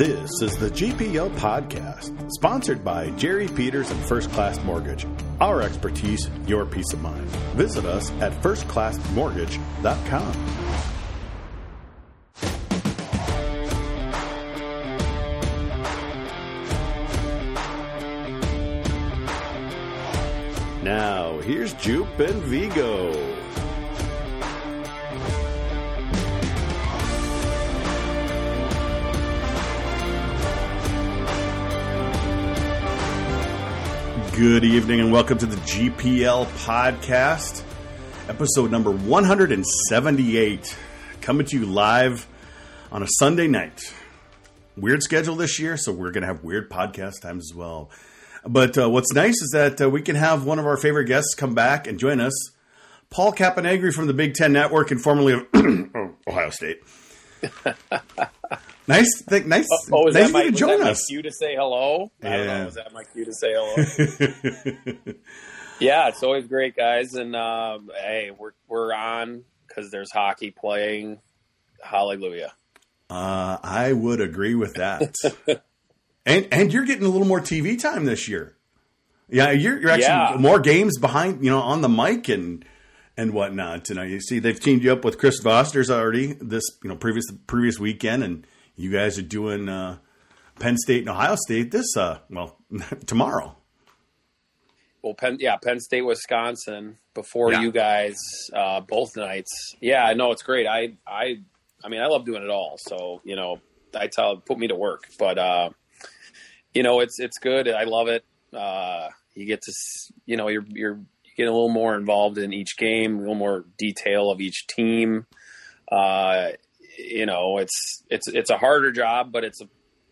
This is the GPL Podcast, sponsored by Jerry Peters and First Class Mortgage. Our expertise, your peace of mind. Visit us at firstclassmortgage.com. Now, here's Jupe and Vigo. Good evening and welcome to the GPL podcast, episode number 178, coming to you live on a Sunday night. Weird schedule this year, so we're going to have weird podcast times as well. But uh, what's nice is that uh, we can have one of our favorite guests come back and join us, Paul Caponigri from the Big Ten Network and formerly of Ohio State. Nice, th- nice, Oh, is nice that my, you to was join us. cue to say hello? I don't Yeah. know. Was that my cue to say hello? yeah, it's always great, guys. And um, hey, we're we're on because there's hockey playing. Hallelujah. Uh, I would agree with that. and and you're getting a little more TV time this year. Yeah, you're, you're actually Yeah. more games behind, you know, on the mic and and whatnot. Uh, you see, they've teamed you up with Chris Foster's already this, you know, previous previous weekend, and you guys are doing uh, Penn State and Ohio State this, uh, well, tomorrow. Well, Penn, yeah, Penn State, Wisconsin. Before Yeah. you guys, uh, both nights. Yeah, I know it's great. I, I, I mean, I love doing it all. So you know, I tell put me to work. But uh, you know, it's it's good. I love it. Uh, you get to, you know, you're you're you get a little more involved in each game, a little more detail of each team. Uh, you know, it's it's it's a harder job, but it's a,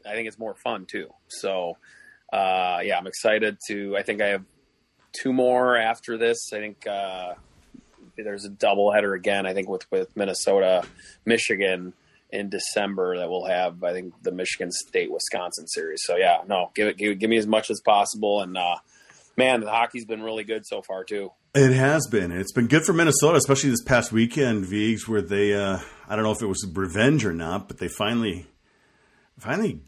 I think it's more fun too. So, uh, yeah, I'm excited to. I think I have two more after this. I think uh, there's a doubleheader again. I think with with Minnesota, Michigan in December that we'll have. I think the Michigan State Wisconsin series. So yeah, no, give it give, give me as much as possible. And uh, man, the hockey's been really good so far too. It has been. It's been good for Minnesota, especially this past weekend, Vigs, where they uh, I don't know if it was revenge or not, but they finally finally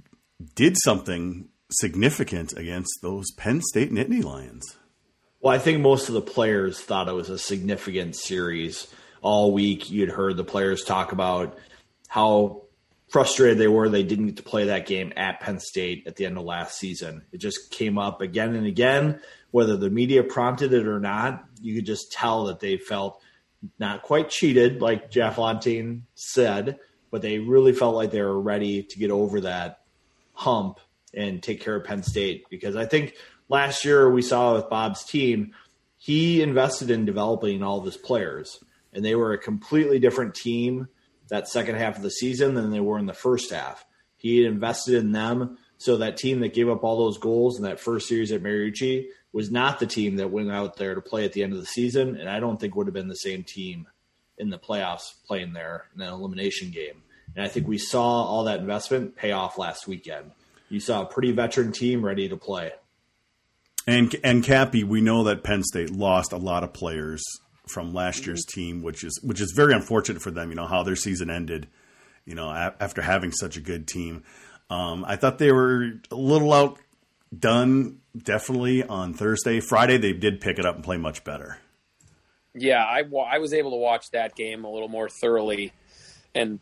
did something significant against those Penn State Nittany Lions. Well, I think most of the players thought it was a significant series. All week, you'd heard the players talk about how frustrated they were they didn't get to play that game at Penn State at the end of last season. It just came up again and again, whether the media prompted it or not. You could just tell that they felt not quite cheated, like Jeff Fontaine said, but they really felt like they were ready to get over that hump and take care of Penn State because I think last year we saw with Bob's team, he invested in developing all of his players, and they were a completely different team that second half of the season than they were in the first half. He invested in them, so that team that gave up all those goals in that first series at Mariucci was not the team that went out there to play at the end of the season, and I don't think would have been the same team in the playoffs playing there in an elimination game. And I think we saw all that investment pay off last weekend. You saw a pretty veteran team ready to play. And and Cappy, we know that Penn State lost a lot of players from last year's team, which is which is very unfortunate for them. You know how their season ended. You know after having such a good team, um, I thought they were a little outdone. Definitely on Thursday, Friday they did pick it up and play much better. Yeah, I, I was able to watch that game a little more thoroughly, and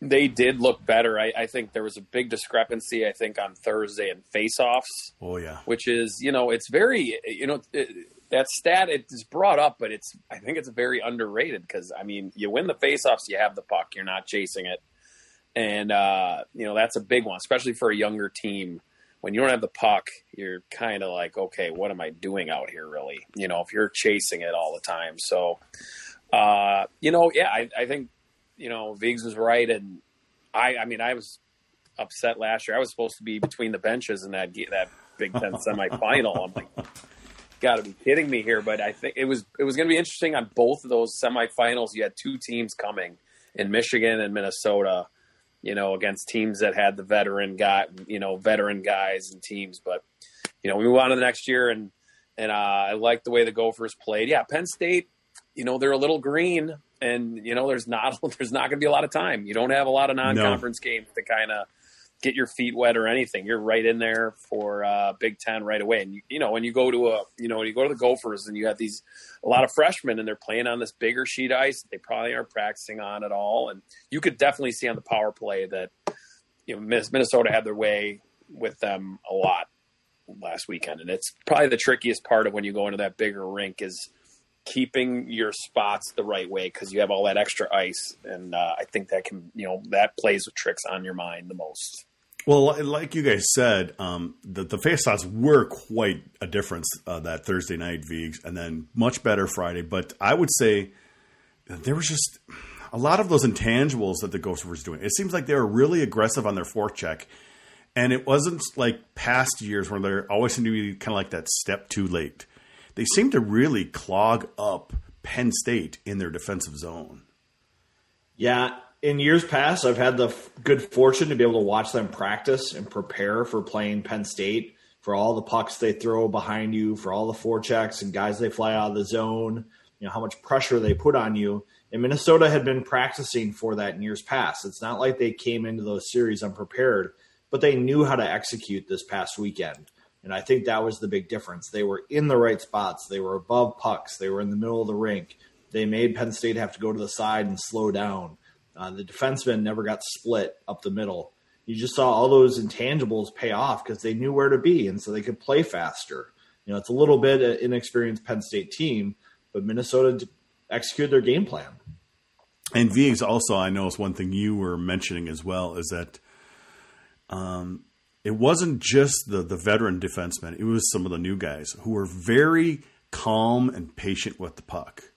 they did look better. I, I think there was a big discrepancy. I think on Thursday in faceoffs, Oh yeah, which is you know it's very you know it, that stat it's brought up, but it's I think it's very underrated because I mean you win the faceoffs, you have the puck, you're not chasing it, and uh, you know that's a big one, especially for a younger team. When you don't have the puck, you're kind of like, okay, what am I doing out here, really? You know, if you're chasing it all the time. So, uh, you know, yeah, I, I think you know Viggs was right, and I, I mean, I was upset last year. I was supposed to be between the benches in that that Big Ten semifinal. I'm like, got to be kidding me here. But I think it was it was going to be interesting on both of those semifinals. You had two teams coming in Michigan and Minnesota. You know, against teams that had the veteran guy, you know, veteran guys and teams. But you know, we move on to the next year, and and uh, I like the way the Gophers played. Yeah, Penn State. You know, they're a little green, and you know, there's not there's not going to be a lot of time. You don't have a lot of non-conference games to kind of get your feet wet or anything, you're right in there for uh, Big Ten right away. And you, you know when you go to a you know when you go to the Gophers and you have these a lot of freshmen and they're playing on this bigger sheet ice, they probably aren't practicing on at all, and you could definitely see on the power play that you know Minnesota had their way with them a lot last weekend, and it's probably the trickiest part of when you go into that bigger rink is keeping your spots the right way because you have all that extra ice, and uh, I think that can you know that plays with tricks on your mind the most. Well, like you guys said, um, the, the face-offs were quite a difference uh, that Thursday night, Vigs, and then much better Friday. But I would say there was just a lot of those intangibles that the Ghost were doing. It seems like they were really aggressive on their forecheck, and it wasn't like past years where they're always seem to be kind of like that step too late. They seem to really clog up Penn State in their defensive zone. Yeah, in years past, I've had the f- good fortune to be able to watch them practice and prepare for playing Penn State, for all the pucks they throw behind you, for all the forechecks and guys they fly out of the zone, you know, how much pressure they put on you. And Minnesota had been practicing for that in years past. It's not like they came into those series unprepared, but they knew how to execute this past weekend. And I think that was the big difference. They were in the right spots. They were above pucks. They were in the middle of the rink. They made Penn State have to go to the side and slow down. Uh, the defensemen never got split up the middle. You just saw all those intangibles pay off because they knew where to be, and so they could play faster. You know, it's a little bit an inexperienced Penn State team, but Minnesota executed their game plan. And Viggs also, I know, is one thing you were mentioning as well is that um, it wasn't just the the veteran defensemen; it was some of the new guys who were very calm and patient with the puck.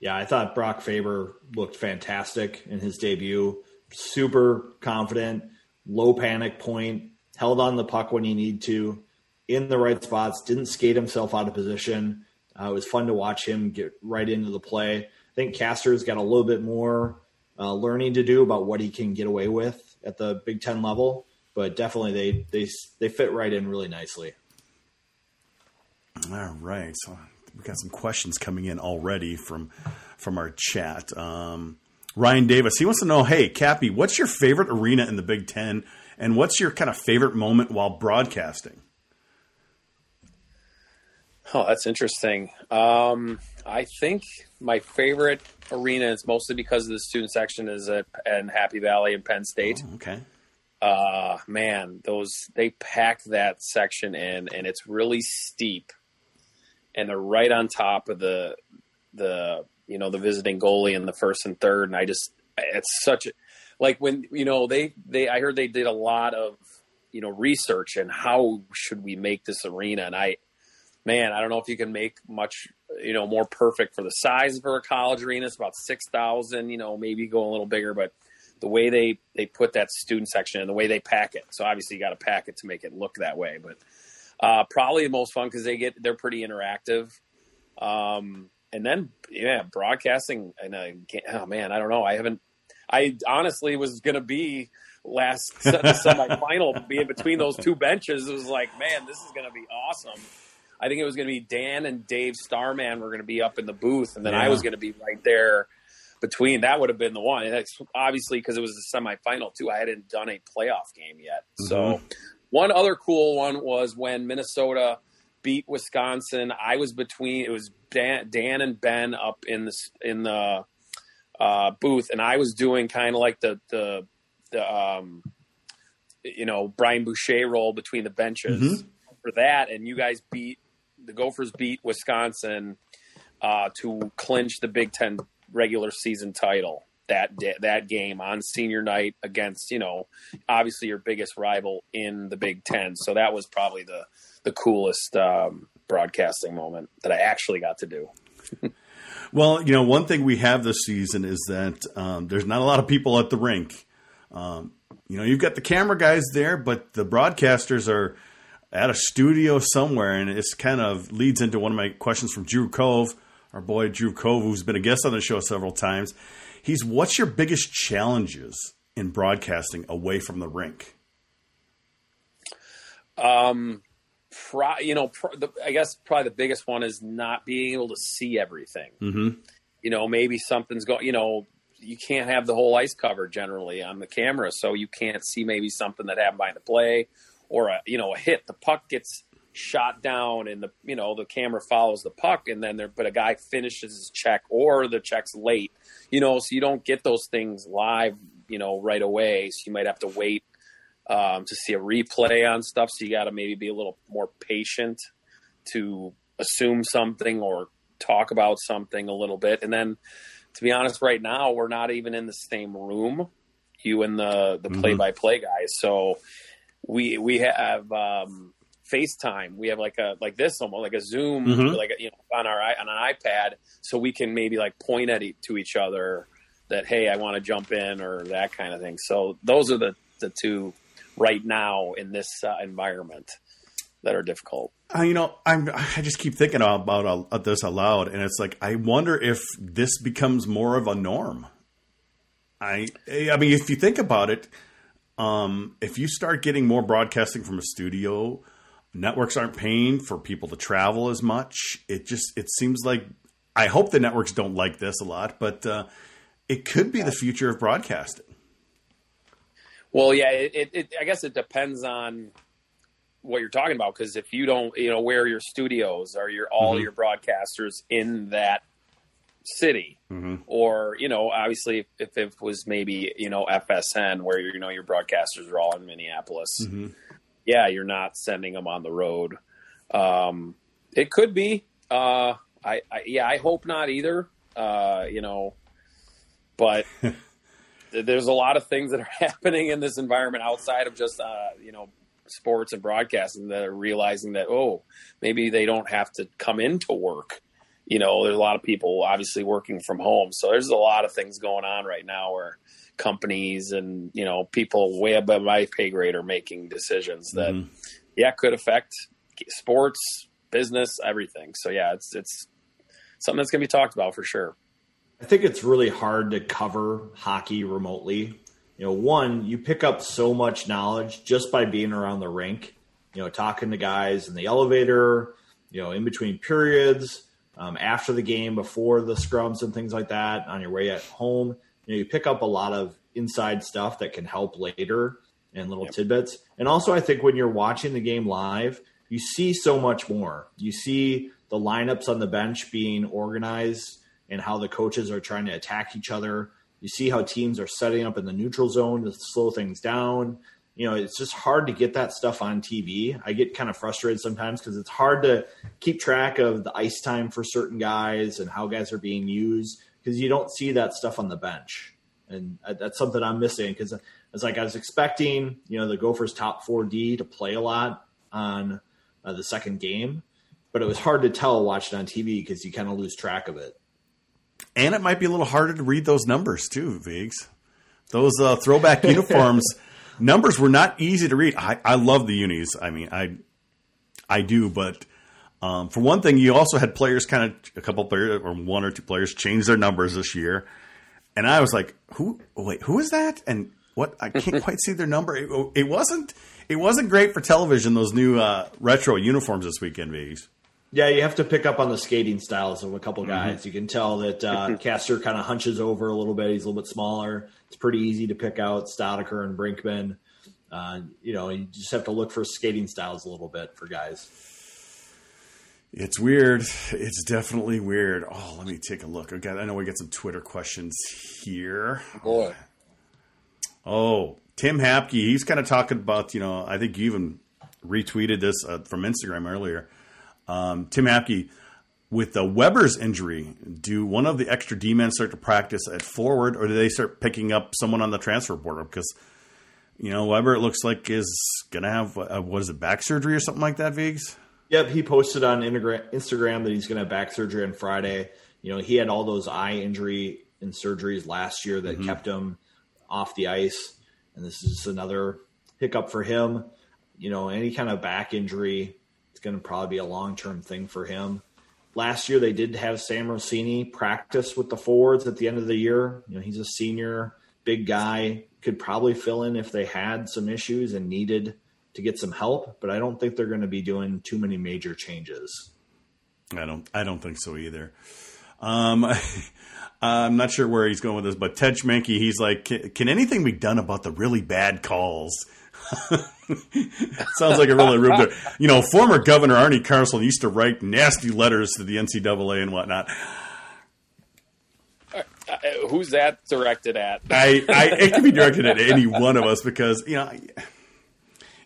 Yeah, I thought Brock Faber looked fantastic in his debut. Super confident, low panic point, held on the puck when he needed to, in the right spots, didn't skate himself out of position. Uh, it was fun to watch him get right into the play. I think Koster's got a little bit more uh, learning to do about what he can get away with at the Big Ten level, but definitely they they they fit right in really nicely. All right, so we got some questions coming in already from from our chat. Um, Ryan Davis, he wants to know, hey, Cappy, what's your favorite arena in the Big Ten, and what's your kind of favorite moment while broadcasting? Oh, that's interesting. Um, I think my favorite arena is mostly because of the student section is at in Happy Valley in Penn State. Oh, okay. Uh, man, those they pack that section in, and it's really steep and they're right on top of the the you know the visiting goalie in the first and third. And i just it's such a like when you know they they i heard they did a lot of you know research and how should we make this arena? And i man i don't know if you can make much you know more perfect for the size for a college arena. It's about 6000 you know maybe go a little bigger but the way they they put that student section and the way they pack it. So obviously you got to pack it to make it look that way but uh, probably the most fun because they get they're pretty interactive. Um, and then yeah, broadcasting and I can't, oh man, I don't know. I haven't. I honestly was gonna be last semifinal being between those two benches. It was like, man, this is gonna be awesome. I think it was gonna be Dan and Dave Starman were gonna be up in the booth, and then yeah. I was gonna be right there between. That would have been the one. And obviously because it was the semifinal too. I hadn't done a playoff game yet, mm-hmm. One other cool one was when Minnesota beat Wisconsin. I was between it was Dan, Dan and Ben up in the in the uh, booth, and I was doing kind of like the the the um, you know Brian Boucher role between the benches mm-hmm. for that, and you guys beat the Gophers beat Wisconsin uh, to clinch the Big Ten regular season title that that game on senior night against you know obviously your biggest rival in the Big Ten. So that was probably the the coolest um, broadcasting moment that I actually got to do. well, you know, one thing we have this season is that um, there's not a lot of people at the rink. Um, you know, you've got the camera guys there, but the broadcasters are at a studio somewhere, and it's kind of leads into one of my questions from Drew Cove, our boy Drew Cove, who's been a guest on the show several times He's what's your biggest challenges in broadcasting away from the rink? Um, pro, you know, pro, the, I guess probably the biggest one is not being able to see everything. Mm-hmm. You know, maybe something's going. You know, you can't have the whole ice cover generally on the camera, so you can't see maybe something that happened by the play or a you know a hit. The puck gets shot down, and the you know the camera follows the puck, and then there but a guy finishes his check or the check's late, you know, so you don't get those things live, you know, right away. So you might have to wait um, to see a replay on stuff. So you got to maybe be a little more patient to assume something or talk about something a little bit, and then to be honest, right now we're not even in the same room, you and the the play by play guys. So we we have um, FaceTime. We have like a like this almost like a Zoom, Mhm. like a, you know on our on an iPad, so we can maybe like point at e- to each other that hey, I want to jump in or that kind of thing. So those are the the two right now in this uh, environment that are difficult. Uh, you know, I'm. I just keep thinking about uh, this aloud, and it's like I wonder if this becomes more of a norm. I, I mean, if you think about it, um, if you start getting more broadcasting from a studio, networks aren't paying for people to travel as much. It just it seems like I hope the networks don't like this a lot, but uh, it could be the future of broadcasting. Well, yeah, it, it, I guess it depends on what you're talking about because if you don't, you know, where your studios are your all Mhm. your broadcasters in that city, Mhm. or you know, obviously if, if it was maybe you know FSN where you know your broadcasters are all in Minneapolis, Mhm. Yeah, you're not sending them on the road. Um, it could be. Uh, I, I yeah, I hope not either. Uh, you know, but there's a lot of things that are happening in this environment outside of just uh, you know sports and broadcasting that are realizing that oh maybe they don't have to come into work. You know, there's a lot of people obviously working from home, so there's a lot of things going on right now where companies and you know people way above my pay grade are making decisions that Mhm. yeah could affect sports, business, everything. So yeah, it's it's something that's going to be talked about for sure. I think it's really hard to cover hockey remotely. You know, one, you pick up so much knowledge just by being around the rink, you know, talking to guys in the elevator, you know, in between periods, um, after the game, before the scrums and things like that, on your way at home. You know, you pick up a lot of inside stuff that can help later and little Yep. tidbits. And also, I think when you're watching the game live, you see so much more. You see the lineups on the bench being organized and how the coaches are trying to attack each other. You see how teams are setting up in the neutral zone to slow things down. You know, it's just hard to get that stuff on TV. I get kind of frustrated sometimes because it's hard to keep track of the ice time for certain guys and how guys are being used because you don't see that stuff on the bench. And that's something I'm missing because it's like I was expecting, you know, the Gophers top 4D to play a lot on uh, the second game, but it was hard to tell watching on TV because you kind of lose track of it. And it might be a little harder to read those numbers too, Vigs. Those uh, throwback uniforms numbers were not easy to read. I, I love the unis. I mean, I I do, but um, for one thing, you also had players kind of a couple players or one or two players change their numbers this year, and I was like, who? Wait, who is that? And what? I can't quite see their number. It, it wasn't. It wasn't great for television. Those new uh, retro uniforms this weekend, Vigs. Yeah, you have to pick up on the skating styles of a couple Mm-hmm. guys. You can tell that uh, Koster kind of hunches over a little bit. He's a little bit smaller. It's pretty easy to pick out Staudiker and Brinkman. Uh, you know, you just have to look for skating styles a little bit for guys. It's weird. It's definitely weird. Oh, let me take a look. Okay, I know we got some Twitter questions here. Boy, Oh, Tim Hapke, he's kind of talking about, you know, I think you even retweeted this uh, from Instagram earlier. Um, Tim Hapke, with the Weber's injury, do one of the extra D men start to practice at forward, or do they start picking up someone on the transfer portal? Because, you know, Weber, it looks like, is going to have, uh, what is it, back surgery or something like that, Vigs? Yep, he posted on Instagram that he's going to have back surgery on Friday. You know, he had all those eye injury and surgeries last year that mm-hmm. kept him off the ice, and this is another hiccup for him. You know, any kind of back injury, it's going to probably be a long term thing for him. Last year, they did have Sam Rossini practice with the forwards at the end of the year. You know, he's a senior, big guy, could probably fill in if they had some issues and needed to get some help, but I don't think they're going to be doing too many major changes. I don't. I don't think so either. Um, I'm not sure where he's going with this, but Ted Schmenke, he's like, can, can anything be done about the really bad calls? Sounds like a really rude. There. You know, former Governor Arne Carlson used to write nasty letters to the NCAA and whatnot. Uh, who's that directed at? I, I, it can be directed at any one of us because you know,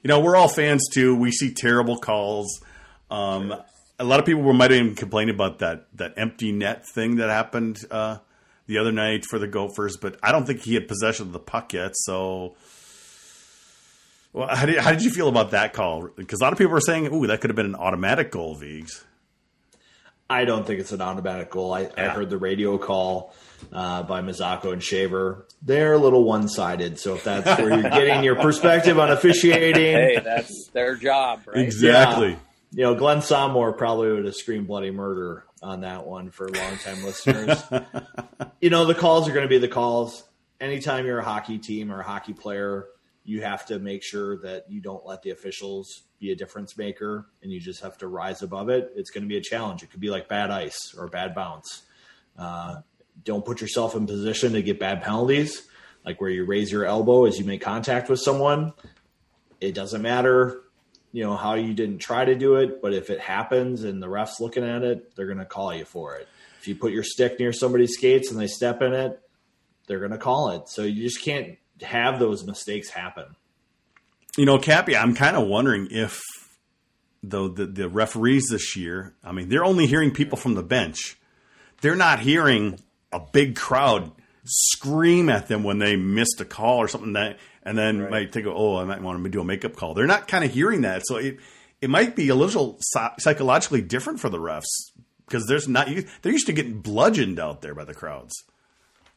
you know, we're all fans too. We see terrible calls. Um, sure. A lot of people were might even complain about that that empty net thing that happened uh, the other night for the Gophers, but I don't think he had possession of the puck yet. So, well, how did, how did you feel about that call? Because a lot of people were saying, "Ooh, that could have been an automatic goal." Vigs. I don't think it's an automatic goal. I, yeah. I heard the radio call uh, by Mazzocco and Shaver. They're a little one sided. So if that's where you're getting your perspective on officiating, hey, that's their job, right? Exactly. Yeah. You know, Glen Sonmor probably would have screamed bloody murder on that one for longtime listeners. You know, the calls are going to be the calls. Anytime you're a hockey team or a hockey player, you have to make sure that you don't let the officials be a difference maker and you just have to rise above it. It's going to be a challenge. It could be like bad ice or bad bounce. Uh, don't put yourself in position to get bad penalties, like where you raise your elbow as you make contact with someone. It doesn't matter, you know, how you didn't try to do it, but if it happens and the ref's looking at it, they're going to call you for it. If you put your stick near somebody's skates and they step in it, they're going to call it. So you just can't have those mistakes happen. You know, Cappy, I'm kind of wondering if though the, the referees this year, I mean, they're only hearing people from the bench. They're not hearing a big crowd scream at them when they missed a call or something that, and then right. might think, oh, I might want to do a makeup call. They're not kind of hearing that, so it it might be a little psychologically different for the refs because there's not they're used to getting bludgeoned out there by the crowds.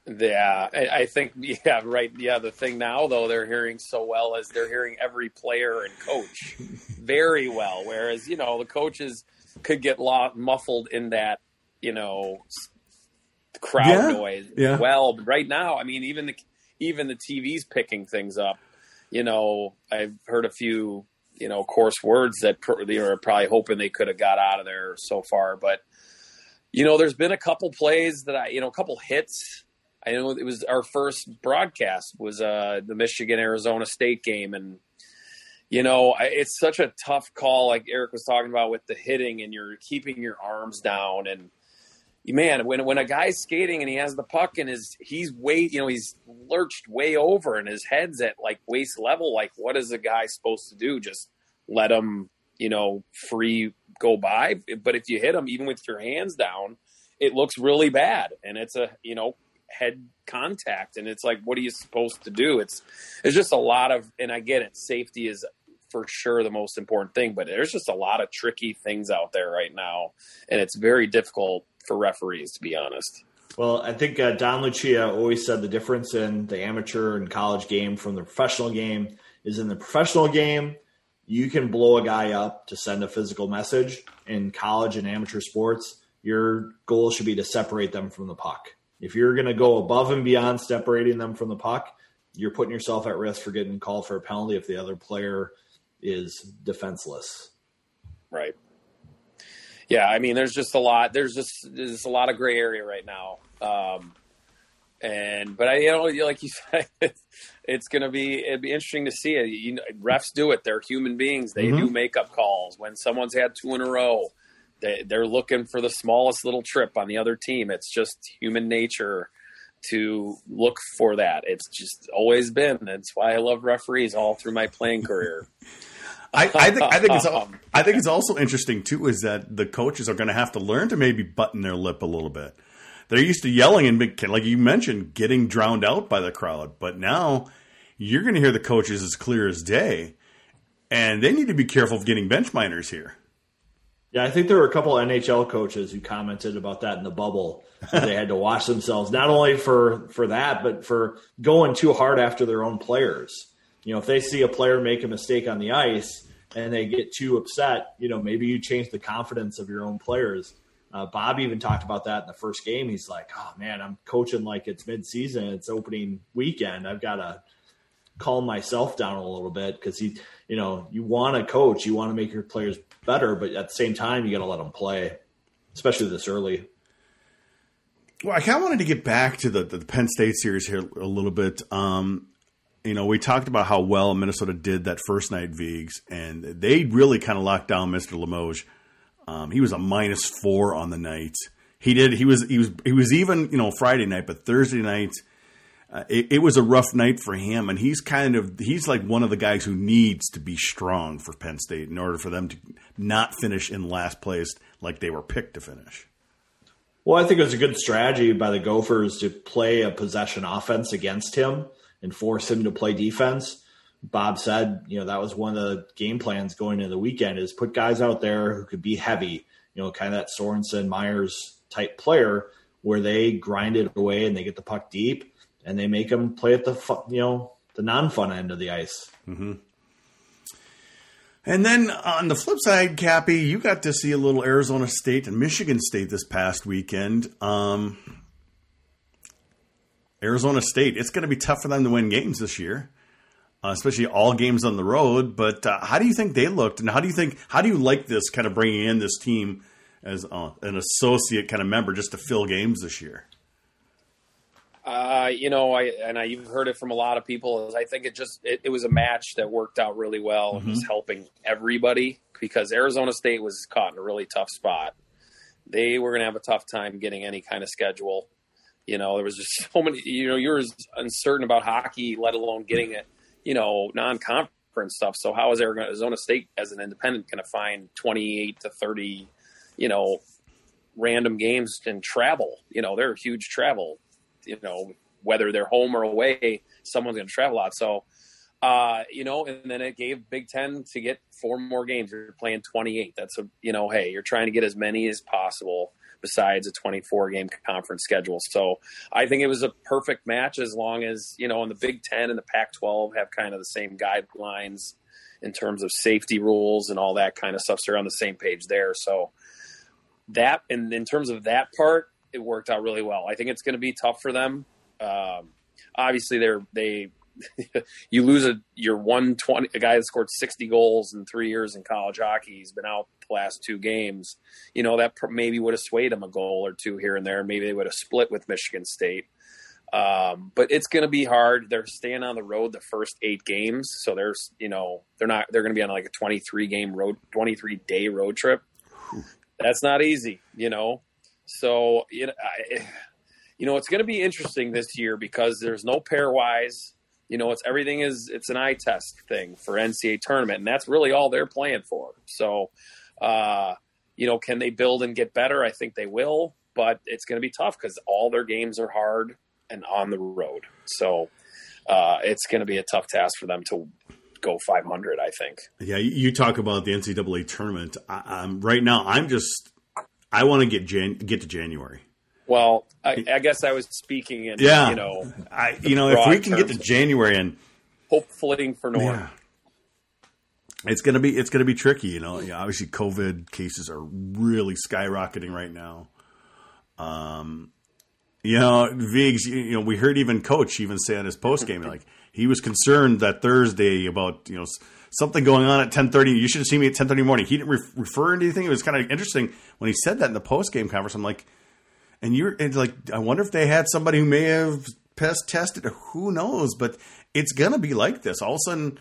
Yeah, I, think yeah, right. Yeah, the thing now though they're hearing so well as they're hearing every player and coach very well, whereas you know the coaches could get lost, muffled in that you know crowd yeah, noise. Yeah. Well, right now, I mean, even the even the TV's picking things up. You know, I've heard a few you know coarse words that they were probably hoping they could have got out of there so far, but you know, there's been a couple plays that I, you know, a couple hits I know it was our first broadcast was uh, the Michigan Arizona State game, and you know it's such a tough call. Like Eric was talking about with the hitting, and you're keeping your arms down, and man, when when a guy's skating and he has the puck and his he's way you know he's lurched way over and his head's at like waist level. Like, what is a guy supposed to do? Just let him you know free go by. But if you hit him, even with your hands down, it looks really bad, and it's a you know head contact and it's like what are you supposed to do? It's it's just a lot of and i get it safety is for sure the most important thing but there's just a lot of tricky things out there right now and it's very difficult for referees to be honest. Well i think uh, don lucia always said the difference in the amateur and college game from the professional game is in the professional game you can blow a guy up to send a physical message. In college and amateur sports your goal should be to separate them from the puck if you're going to go above and beyond separating them from the puck, you're putting yourself at risk for getting called for a penalty if the other player is defenseless. Right. Yeah, I mean, there's just a lot. There's just there's a lot of gray area right now. Um, and but I, you know, like you said, it's, going to be it'd be interesting to see it. You know, refs do it; they're human beings. They mm-hmm. do makeup calls when someone's had two in a row they, they're looking for the smallest little trip on the other team. It's just human nature to look for that. It's just always been. That's why I love referees all through my playing career. I, I, think I think it's I think it's also interesting too is that the coaches are going to have to learn to maybe button their lip a little bit. They're used to yelling and like you mentioned, getting drowned out by the crowd, but now you're going to hear the coaches as clear as day, and they need to be careful of getting bench minors here. Yeah, I think there were a couple NHL coaches who commented about that in the bubble. they had to watch themselves not only for for that, but for going too hard after their own players. You know, if they see a player make a mistake on the ice and they get too upset, you know, maybe you change the confidence of your own players. Uh, Bob even talked about that in the first game. He's like, "Oh man, I'm coaching like it's midseason. It's opening weekend. I've got to calm myself down a little bit because he, you know, you want to coach, you want to make your players better, but at the same time, you got to let them play, especially this early. Well, I kind of wanted to get back to the, the Penn State series here a little bit. Um, you know, we talked about how well Minnesota did that first night, Vigs, and they really kind of locked down Mr. Limoges. Um, he was a minus four on the night. He did. He was. He was. He was even. You know, Friday night, but Thursday night, uh, it, it, was a rough night for him. And he's kind of. He's like one of the guys who needs to be strong for Penn State in order for them to not finish in last place like they were picked to finish. Well, I think it was a good strategy by the Gophers to play a possession offense against him and force him to play defense. Bob said, you know, that was one of the game plans going into the weekend is put guys out there who could be heavy, you know, kind of that Sorenson Meyers type player where they grind it away and they get the puck deep and they make them play at the, you know, the non fun end of the ice. Mm-hmm. And then on the flip side, Cappy, you got to see a little Arizona State and Michigan State this past weekend. Um, Arizona State, it's going to be tough for them to win games this year, uh, especially all games on the road. But uh, how do you think they looked, and how do you think how do you like this kind of bringing in this team as uh, an associate kind of member just to fill games this year? Uh, you know, I and I you've heard it from a lot of people. I think it just it, it was a match that worked out really well mm-hmm. and was helping everybody because Arizona State was caught in a really tough spot. They were going to have a tough time getting any kind of schedule. You know, there was just so many. You know, you're uncertain about hockey, let alone getting it. You know, non-conference stuff. So how is Arizona State as an independent going to find 28 to 30? You know, random games and travel. You know, they're a huge travel you know, whether they're home or away, someone's going to travel a lot. So, uh, you know, and then it gave Big Ten to get four more games. You're playing 28. That's a, you know, hey, you're trying to get as many as possible besides a 24 game conference schedule. So I think it was a perfect match as long as, you know, in the Big Ten and the Pac 12 have kind of the same guidelines in terms of safety rules and all that kind of stuff. So they're on the same page there. So that, and in terms of that part, it worked out really well. I think it's going to be tough for them. Um, obviously, they're they you lose a your one twenty a guy that scored sixty goals in three years in college hockey. He's been out the last two games. You know that maybe would have swayed him a goal or two here and there. Maybe they would have split with Michigan State. Um, but it's going to be hard. They're staying on the road the first eight games, so there's you know they're not they're going to be on like a 23 game road 23 day road trip. That's not easy, you know. So you know, I, you know, it's going to be interesting this year because there's no pairwise. You know, it's everything is it's an eye test thing for NCAA tournament, and that's really all they're playing for. So, uh, you know, can they build and get better? I think they will, but it's going to be tough because all their games are hard and on the road. So, uh, it's going to be a tough task for them to go 500. I think. Yeah, you talk about the NCAA tournament. I, right now, I'm just I want to get Jan- get to January. Well, I, I, guess I was speaking in yeah. you know, I you know if we can get to January and hopefully for Norm. Yeah. It's gonna be it's gonna be tricky, you know. Yeah, obviously, COVID cases are really skyrocketing right now. Um, you know, Vigs, you know, we heard even Coach even say on his post game, like he was concerned that Thursday about you know something going on at 10:30. You should have seen me at 10:30 morning. He didn't re- refer to anything. It was kind of interesting when he said that in the post game conference. I'm like, and you're and like, I wonder if they had somebody who may have pest tested. Who knows? But it's gonna be like this. All of a sudden,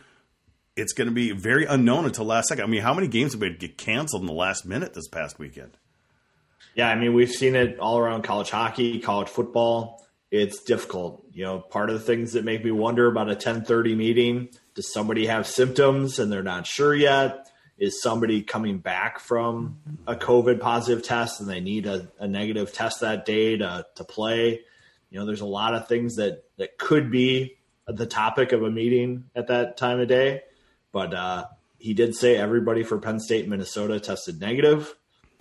it's gonna be very unknown until last second. I mean, how many games have been get canceled in the last minute this past weekend? Yeah, I mean, we've seen it all around college hockey, college football. It's difficult. You know, part of the things that make me wonder about a 10:30 meeting does somebody have symptoms and they're not sure yet? Is somebody coming back from a COVID positive test and they need a, a negative test that day to, to play? You know, there's a lot of things that, that could be the topic of a meeting at that time of day. But uh, he did say everybody for Penn State, Minnesota tested negative,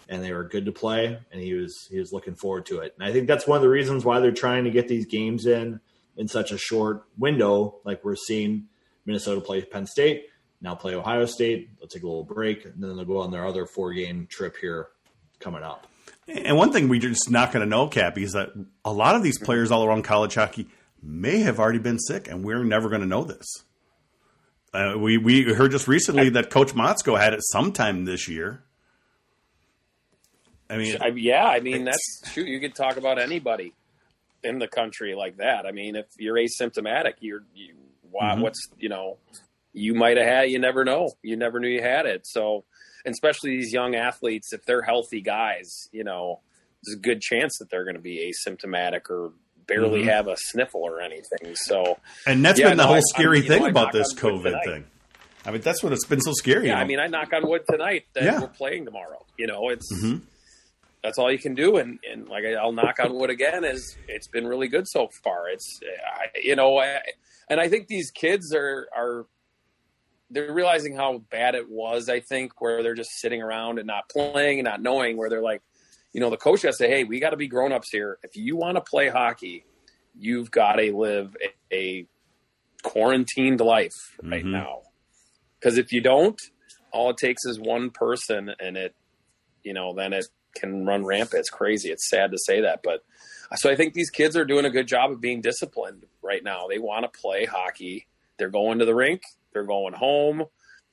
and they were good to play, and he was he was looking forward to it. And I think that's one of the reasons why they're trying to get these games in in such a short window, like we're seeing Minnesota play Penn State, now play Ohio State. They'll take a little break, and then they'll go on their other four game trip here coming up. And one thing we're just not going to know, Cappy, is that a lot of these players all around college hockey may have already been sick, and we're never going to know this. Uh, we we heard just recently that Coach Motzko had it sometime this year. I mean, I, yeah, I mean that's shoot. You could talk about anybody in the country like that. I mean, if you're asymptomatic, you're you, wow, Mhm. what's you know, you might have had. You never know. You never knew you had it. So, especially these young athletes, if they're healthy guys, you know, there's a good chance that they're going to be asymptomatic or barely Mhm. have a sniffle or anything. So, and that's Yeah, been the no, whole I- I scary mean, you know, thing about this COVID thing. I mean, that's what it's been so scary. yeah, you I mean, I knock on wood tonight that Yeah. we're playing tomorrow. You know, it's Mhm. that's all you can do. And, and like I'll knock on wood again is it's been really good so far. It's I, you know, I, and I think these kids are are they're realizing how bad it was. I think where they're just sitting around and not playing and not knowing where they're like, you know, the coach has to say, hey, we got to be grown ups here. If you want to play hockey, you've got to live a, a quarantined life right Mhm. now. Because if you don't, all it takes is one person, and it, you know, then it can run rampant. It's crazy. It's sad to say that, but so I think these kids are doing a good job of being disciplined right now. They want to play hockey. They're going to the rink. They're going home.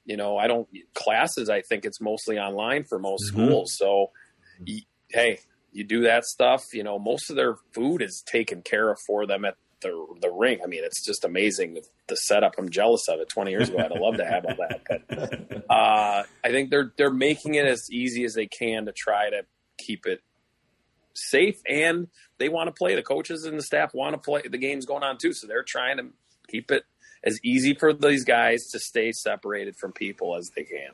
You know, I don't classes. I think it's mostly online for most Mhm. schools. So, hey, you do that stuff. You know, most of their food is taken care of for them at the the rink. I mean, it's just amazing the, the setup. I'm jealous of it. 20 years ago, I'd love to have all that. But uh, I think they're they're making it as easy as they can to try to keep it safe, and they want to play. The coaches and the staff want to play. The game's going on too, so they're trying to keep it as easy for these guys to stay separated from people as they can.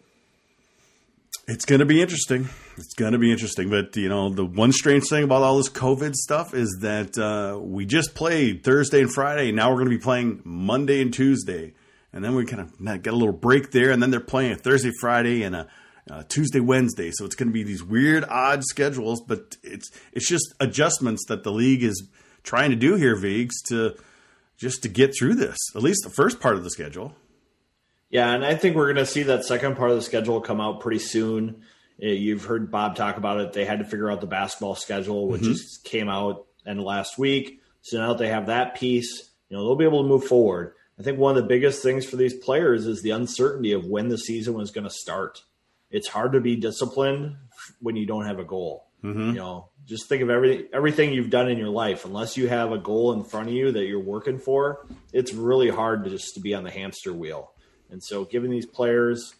It's going to be interesting. It's going to be interesting. But, you know, the one strange thing about all this COVID stuff is that uh, we just played Thursday and Friday. And Now we're going to be playing Monday and Tuesday. And then we kind of get a little break there. And then they're playing Thursday, Friday, and a, uh Tuesday, Wednesday. So it's going to be these weird, odd schedules. But it's it's just adjustments that the league is trying to do here, Vigs, to just to get through this. At least the first part of the schedule. Yeah, and I think we're going to see that second part of the schedule come out pretty soon. Uh, You've heard Bob talk about it. They had to figure out the basketball schedule, which Mhm. just came out and last week. So now that they have that piece, you know, they'll be able to move forward. I think one of the biggest things for these players is the uncertainty of when the season was going to start. It's hard to be disciplined when you don't have a goal. Mhm. You know, just think of every everything you've done in your life. Unless you have a goal in front of you that you're working for, it's really hard to just to be on the hamster wheel. And so, giving these players,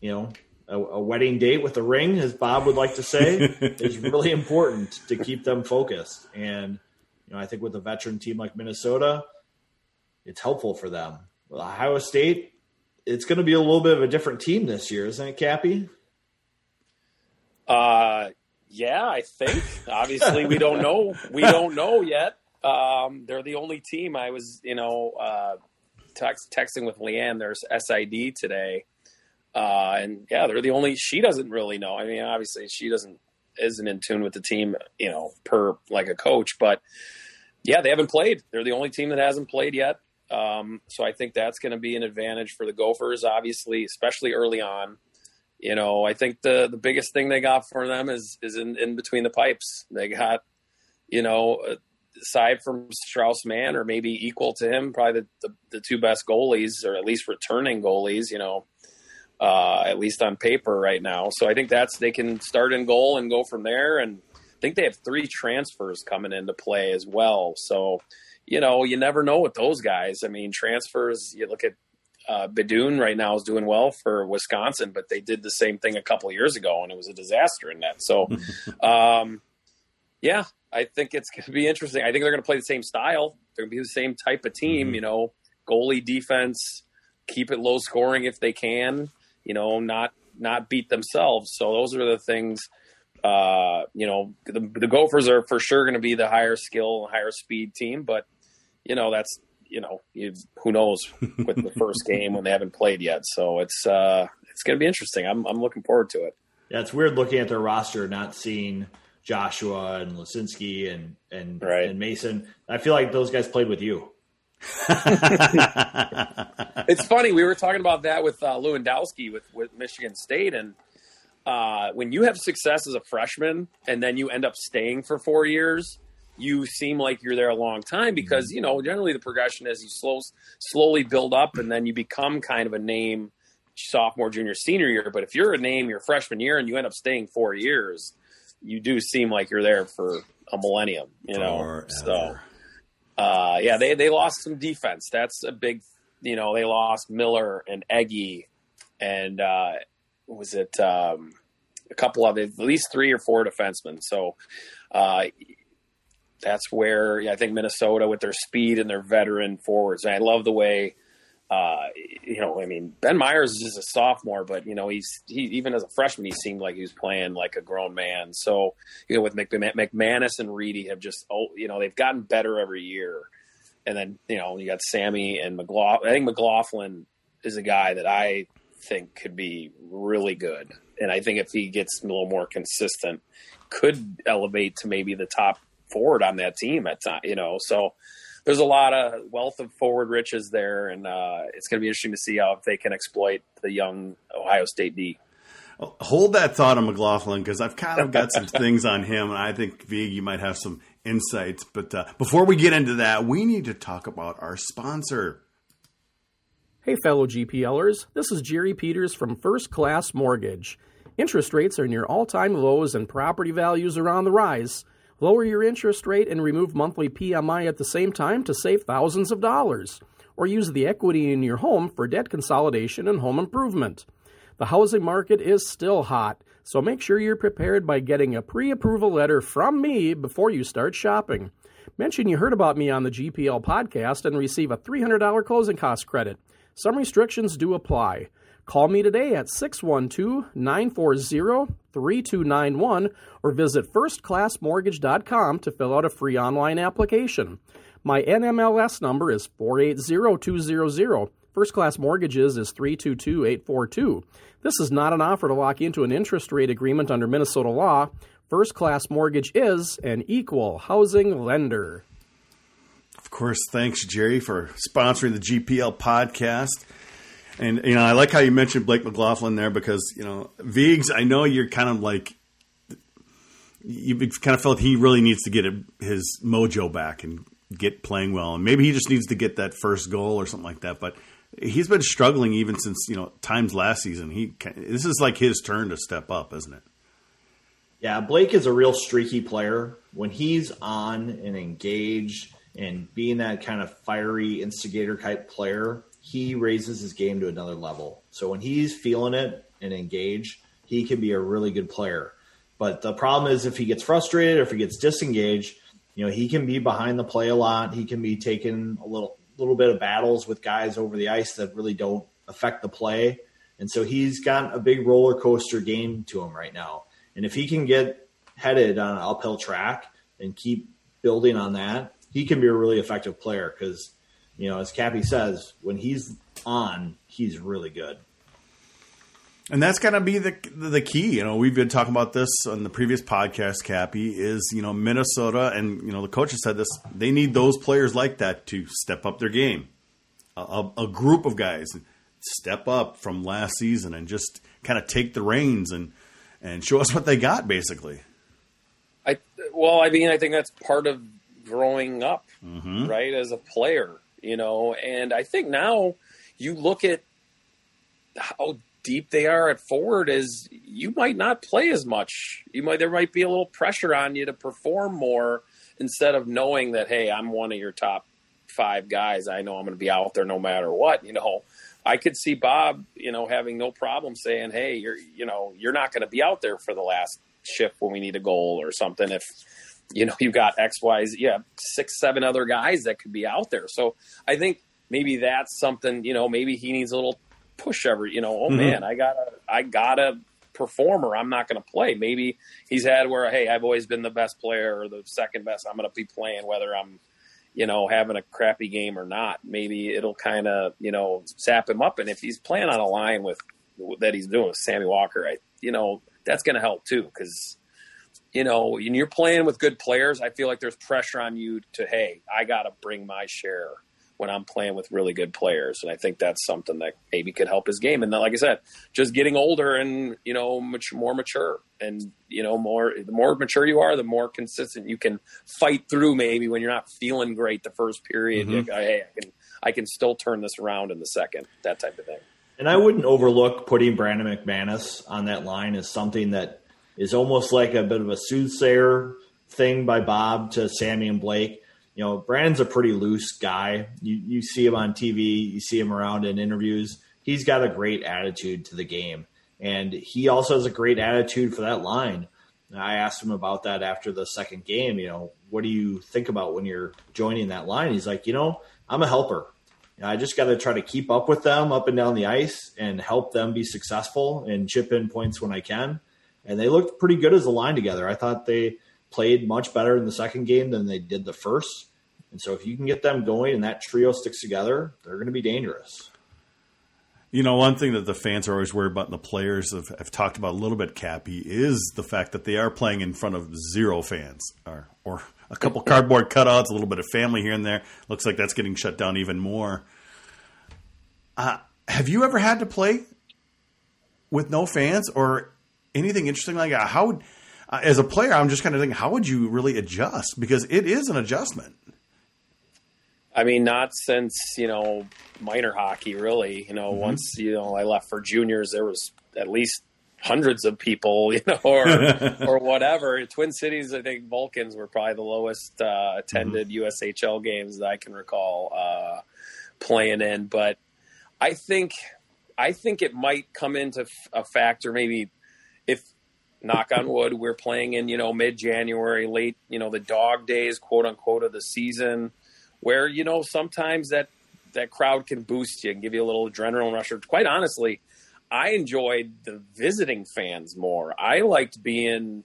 you know, a, a wedding date with a ring, as Bob would like to say, is really important to keep them focused. And you know, I think with a veteran team like Minnesota, it's helpful for them. With Ohio State, it's going to be a little bit of a different team this year, isn't it, Cappy? Uh, yeah, I think. Obviously, we don't know. We don't know yet. Um, they're the only team. I was, you know, uh, text, texting with Leanne. There's SID today, uh, and yeah, they're the only. She doesn't really know. I mean, obviously, she doesn't isn't in tune with the team, you know, per like a coach. But yeah, they haven't played. They're the only team that hasn't played yet. Um, so I think that's going to be an advantage for the Gophers, obviously, especially early on you know, I think the the biggest thing they got for them is is in, in between the pipes. They got, you know, aside from Strauss Mann or maybe equal to him, probably the, the, the two best goalies or at least returning goalies. You know, uh, at least on paper right now. So I think that's they can start in goal and go from there. And I think they have three transfers coming into play as well. So you know, you never know with those guys. I mean, transfers. You look at uh, right now is doing well for Wisconsin, but they did the same thing a couple of years ago, and it was a disaster in that. So, um, yeah, I think it's going to be interesting. I think they're going to play the same style. They're going to be the same type of team. Mhm. You know, goalie defense, keep it low scoring if they can. You know, not not beat themselves. So those are the things. Uh, you know, the, the Gophers are for sure going to be the higher skill, higher speed team, but you know that's you know, who knows with the first game when they haven't played yet. So it's uh, it's going to be interesting. I'm I'm looking forward to it. Yeah, it's weird looking at their roster, not seeing Joshua and Laczynski and and, Right. and Mason. I feel like those guys played with you. It's funny we were talking about that with uh, Lewandowski with with Michigan State, and uh, when you have success as a freshman and then you end up staying for four years. You seem like you're there a long time because you know generally the progression is you slow, slowly build up and then you become kind of a name sophomore, junior, senior year. But if you're a name your freshman year and you end up staying four years, you do seem like you're there for a millennium, you know. Forever. So, uh, yeah, they they lost some defense. That's a big, you know, they lost Miller and Eggy, and uh, was it um, a couple of at least three or four defensemen. So. Uh, that's where I think Minnesota with their speed and their veteran forwards. And I love the way uh, you know, I mean, Ben Meyers is a sophomore, but you know, he's he even as a freshman, he seemed like he was playing like a grown man. So you know, with McManus and Reedy have just oh, you know, they've gotten better every year. And then you know, you got Sammy and McLaughlin. I think McLaughlin is a guy that I think could be really good, and I think if he gets a little more consistent, could elevate to maybe the top forward on that team at time. You know, so there's a lot of wealth of forward riches there, and uh, it's going to be interesting to see how if they can exploit the young Ohio State D. hold that thought on McLaughlin because I've kind of got some things on him, and I think Vig, you might have some insights. But uh, before we get into that, we need to talk about our sponsor. Hey, fellow GPLers, this is Jerry Peters from First Class Mortgage. Interest rates are near all time lows and property values are on the rise. Lower your interest rate and remove monthly PMI at the same time to save thousands of dollars. Or use the equity in your home for debt consolidation and home improvement. The housing market is still hot, so make sure you're prepared by getting a pre approval letter from me before you start shopping. Mention you heard about me on the GPL podcast and receive a $300 closing cost credit. Some restrictions do apply. Call me today at 612 940 3291 or visit firstclassmortgage.com to fill out a free online application. My NMLS number is 480200. First Class Mortgages is 322842. This is not an offer to lock into an interest rate agreement under Minnesota law. First Class Mortgage is an equal housing lender. Of course, thanks, Jerry, for sponsoring the GPL podcast. And you know, I like how you mentioned Blake McLaughlin there because you know, Vigs. I know you're kind of like you kind of felt he really needs to get his mojo back and get playing well, and maybe he just needs to get that first goal or something like that. But he's been struggling even since you know times last season. He this is like his turn to step up, isn't it? Yeah, Blake is a real streaky player. When he's on and engaged and being that kind of fiery instigator type player, he raises his game to another level. So when he's feeling it and engaged, he can be a really good player. But the problem is if he gets frustrated or if he gets disengaged, you know, he can be behind the play a lot. He can be taking a little little bit of battles with guys over the ice that really don't affect the play. And so he's got a big roller coaster game to him right now. And if he can get headed on an uphill track and keep building on that, he can be a really effective player because you know, as Cappy says, when he's on, he's really good. And that's going to be the the key. You know, we've been talking about this on the previous podcast. Cappy is you know Minnesota, and you know the coaches said this. They need those players like that to step up their game. A, a group of guys step up from last season and just kind of take the reins and and show us what they got. Basically, I well, I mean, I think that's part of growing up, mm-hmm. right? As a player, you know. And I think now you look at how deep they are at forward is you might not play as much. You might there might be a little pressure on you to perform more instead of knowing that hey, I'm one of your top five guys. I know I'm going to be out there no matter what. You know, I could see Bob, you know, having no problem saying, hey, you're you know you're not going to be out there for the last shift when we need a goal or something if you know, you've got X, Y, Z, yeah, six, seven other guys that could be out there. So I think maybe that's something, you know, maybe he needs a little push every, you know, oh mm-hmm. man, I gotta, I gotta perform or I'm not going to play. Maybe he's had where, hey, I've always been the best player or the second best. I'm going to be playing whether I'm, you know, having a crappy game or not. Maybe it'll kind of, you know, sap him up. And if he's playing on a line with that he's doing with Sammy Walker, I, you know, that's going to help too because you know, when you're playing with good players, I feel like there's pressure on you to, hey, I got to bring my share when I'm playing with really good players. And I think that's something that maybe could help his game. And then, like I said, just getting older and, you know, much more mature and, you know, more, the more mature you are, the more consistent you can fight through maybe when you're not feeling great the first period. Mm-hmm. Go, hey, I can, I can still turn this around in the second, that type of thing. And I wouldn't overlook putting Brannon McManus on that line as something that is almost like a bit of a soothsayer thing by Bob to Sammy and Blake. You know, Brannon's a pretty loose guy. You you see him on TV, you see him around in interviews. He's got a great attitude to the game, and he also has a great attitude for that line. I asked him about that after the second game. You know, what do you think about when you're joining that line? He's like, you know, I'm a helper. I just got to try to keep up with them up and down the ice and help them be successful and chip in points when I can. And they looked pretty good as a line together. I thought they played much better in the second game than they did the first. And so if you can get them going and that trio sticks together, they're going to be dangerous. You know, one thing that the fans are always worried about and the players have, have talked about a little bit, Cappy, is the fact that they are playing in front of zero fans or, or a couple cardboard cutouts, a little bit of family here and there. Looks like that's getting shut down even more. Uh, have you ever had to play with no fans or anything interesting like that? How would, uh, as a player, I'm just kind of thinking, how would you really adjust? Because it is an adjustment. I mean, not since you know minor hockey, really. You know, mm-hmm. once you know I left for juniors, there was at least hundreds of people, you know, or or whatever. Twin Cities, I think Vulcans were probably the lowest uh, attended mm-hmm. USHL games that I can recall uh, playing in. But I think I think it might come into a factor maybe knock on wood we're playing in you know mid January, late you know the dog days, quote unquote, of the season, where you know sometimes that that crowd can boost you and give you a little adrenaline rush. Or quite honestly I enjoyed the visiting fans more. I liked being.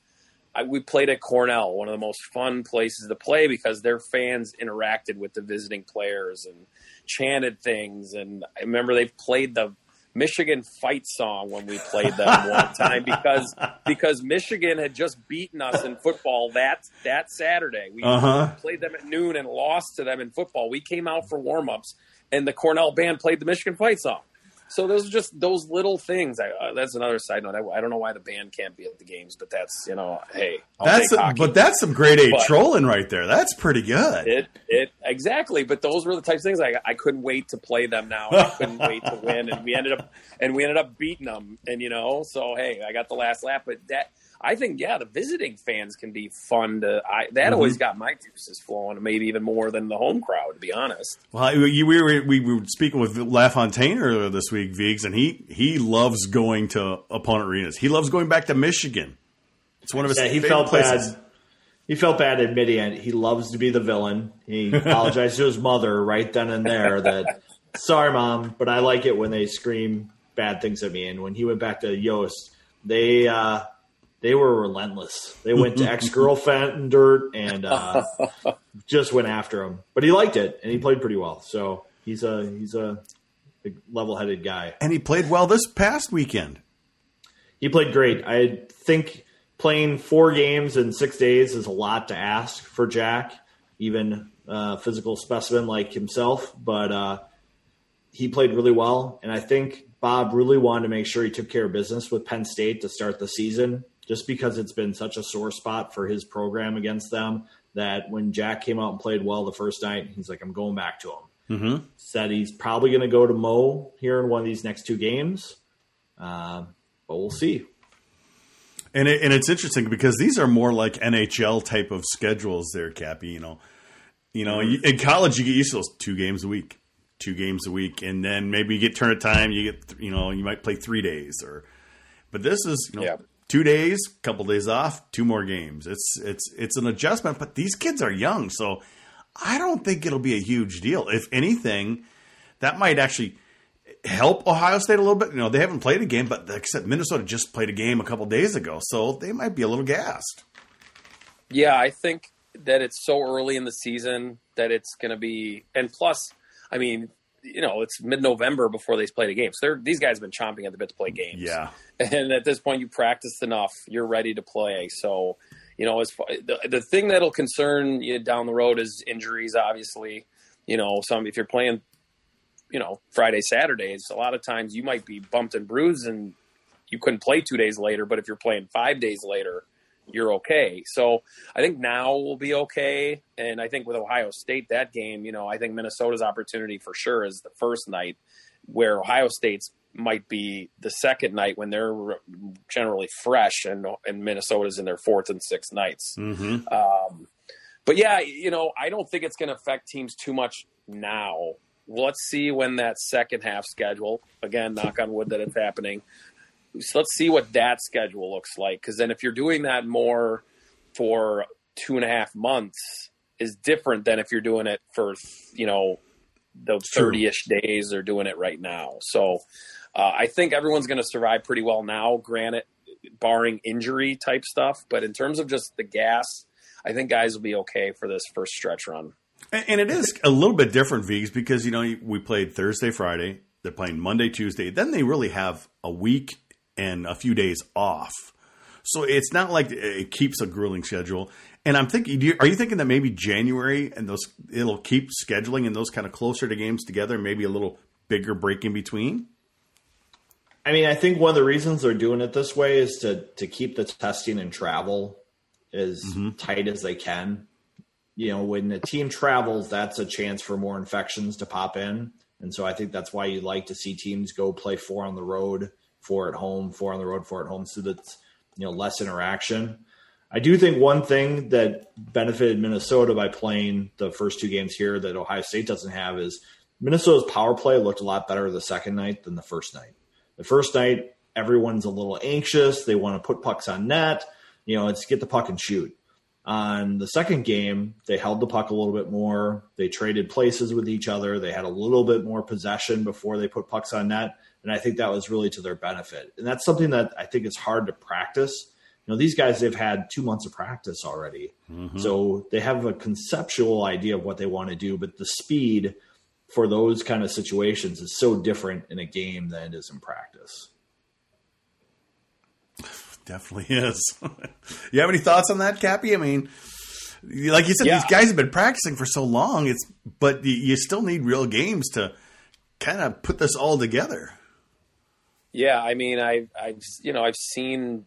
I, we played at Cornell, one of the most fun places to play because their fans interacted with the visiting players and chanted things. And I remember they played the Michigan fight song when we played them one time because because Michigan had just beaten us in football that that Saturday. We uh-huh. played them at noon and lost to them in football. We came out for warmups and the Cornell band played the Michigan fight song. So those are just those little things. I, uh, that's another side note. I, I, don't know why the band can't be at the games, but that's you know, hey, I'll that's a, but that's some grade A but trolling right there. That's pretty good. It it exactly. But those were the types of things I I couldn't wait to play them now. I couldn't wait to win, and we ended up and we ended up beating them. And you know, so hey, I got the last lap. But that I think yeah, the visiting fans can be fun to. I, that mm-hmm. always got my juices flowing, maybe even more than the home crowd. To be honest. Well, we were we were speaking with LaFontaine earlier this week, Vigs, and he he loves going to opponent arenas. He loves going back to Michigan. It's one of his. Yeah, he felt places. bad. He felt bad admitting it. He loves to be the villain. He apologized to his mother right then and there that, sorry, mom, but I like it when they scream bad things at me. And when he went back to Yost, they uh, they were relentless. They went to ex girlfriend and dirt and uh, just went after him. But he liked it and he played pretty well. So he's a he's a level headed guy. And he played well this past weekend. He played great. I think playing four games in six days is a lot to ask for Jack, even a physical specimen like himself. But uh, he played really well, and I think Bob really wanted to make sure he took care of business with Penn State to start the season just because it's been such a sore spot for his program against them that when Jack came out and played well the first night, he's like, I'm going back to him. Mm-hmm. Said he's probably going to go to Moe here in one of these next two games, uh, but we'll see. And it, and it's interesting because these are more like NHL type of schedules there, Cappy. You know, you know, mm-hmm. in college you get used to those two games a week, two games a week, and then maybe you get turn of time. You get you know you might play three days or, but this is you know yeah two days, couple days off, two more games. It's it's it's an adjustment, but these kids are young, so I don't think it'll be a huge deal. If anything, that might actually help Ohio State a little bit. You know, they haven't played a game, but except Minnesota just played a game a couple days ago, so they might be a little gassed. Yeah, I think that it's so early in the season that it's going to be, and plus, I mean, you know, it's mid-November before they play the games. They're these guys have been chomping at the bit to play games. Yeah, and at this point, you practiced enough. You're ready to play. So, you know, as far, the the thing that'll concern you down the road is injuries. Obviously, you know, some if you're playing, you know, Friday Saturdays, a lot of times you might be bumped and bruised, and you couldn't play two days later. But if you're playing five days later, you're okay. So I think now will be okay. And I think with Ohio State, that game, you know, I think Minnesota's opportunity for sure is the first night where Ohio State's might be the second night when they're generally fresh and and Minnesota's in their fourth and sixth nights. Mm-hmm. Um, but yeah, you know, I don't think it's going to affect teams too much now. Let's see when that second half schedule again, knock on wood that it's happening. So let's see what that schedule looks like. Because then, if you're doing that more for two and a half months, is different than if you're doing it for you know those True. 30-ish days they're doing it right now. So uh, I think everyone's going to survive pretty well now, granted, barring injury type stuff. But in terms of just the gas, I think guys will be okay for this first stretch run. And and it is a little bit different, Vigs, because you know we played Thursday, Friday. They're playing Monday, Tuesday. Then they really have a week and a few days off. So it's not like it keeps a grueling schedule. And I'm thinking, are you thinking that maybe January and those it'll keep scheduling and those kind of closer to games together, maybe a little bigger break in between? I mean, I think one of the reasons they're doing it this way is to to keep the testing and travel as mm-hmm. tight as they can. You know, when the team travels, that's a chance for more infections to pop in, and so I think that's why you like to see teams go play four on the road, four at home, four on the road, four at home, so that's you know less interaction. I do think one thing that benefited Minnesota by playing the first two games here that Ohio State doesn't have is Minnesota's power play looked a lot better the second night than the first night. The first night, everyone's a little anxious. They want to put pucks on net. You know, it's get the puck and shoot. On the second game, they held the puck a little bit more. They traded places with each other. They had a little bit more possession before they put pucks on net. And I think that was really to their benefit. And that's something that I think is hard to practice. You know, these guys, they've had two months of practice already. Mm-hmm. So they have a conceptual idea of what they want to do, but the speed for those kind of situations is so different in a game than it is in practice. Definitely is. you have any thoughts on that, Cappy? I mean, like you said, Yeah. these guys have been practicing for so long. It's but you still need real games to kind of put this all together. Yeah, I mean, I, I've you know I've seen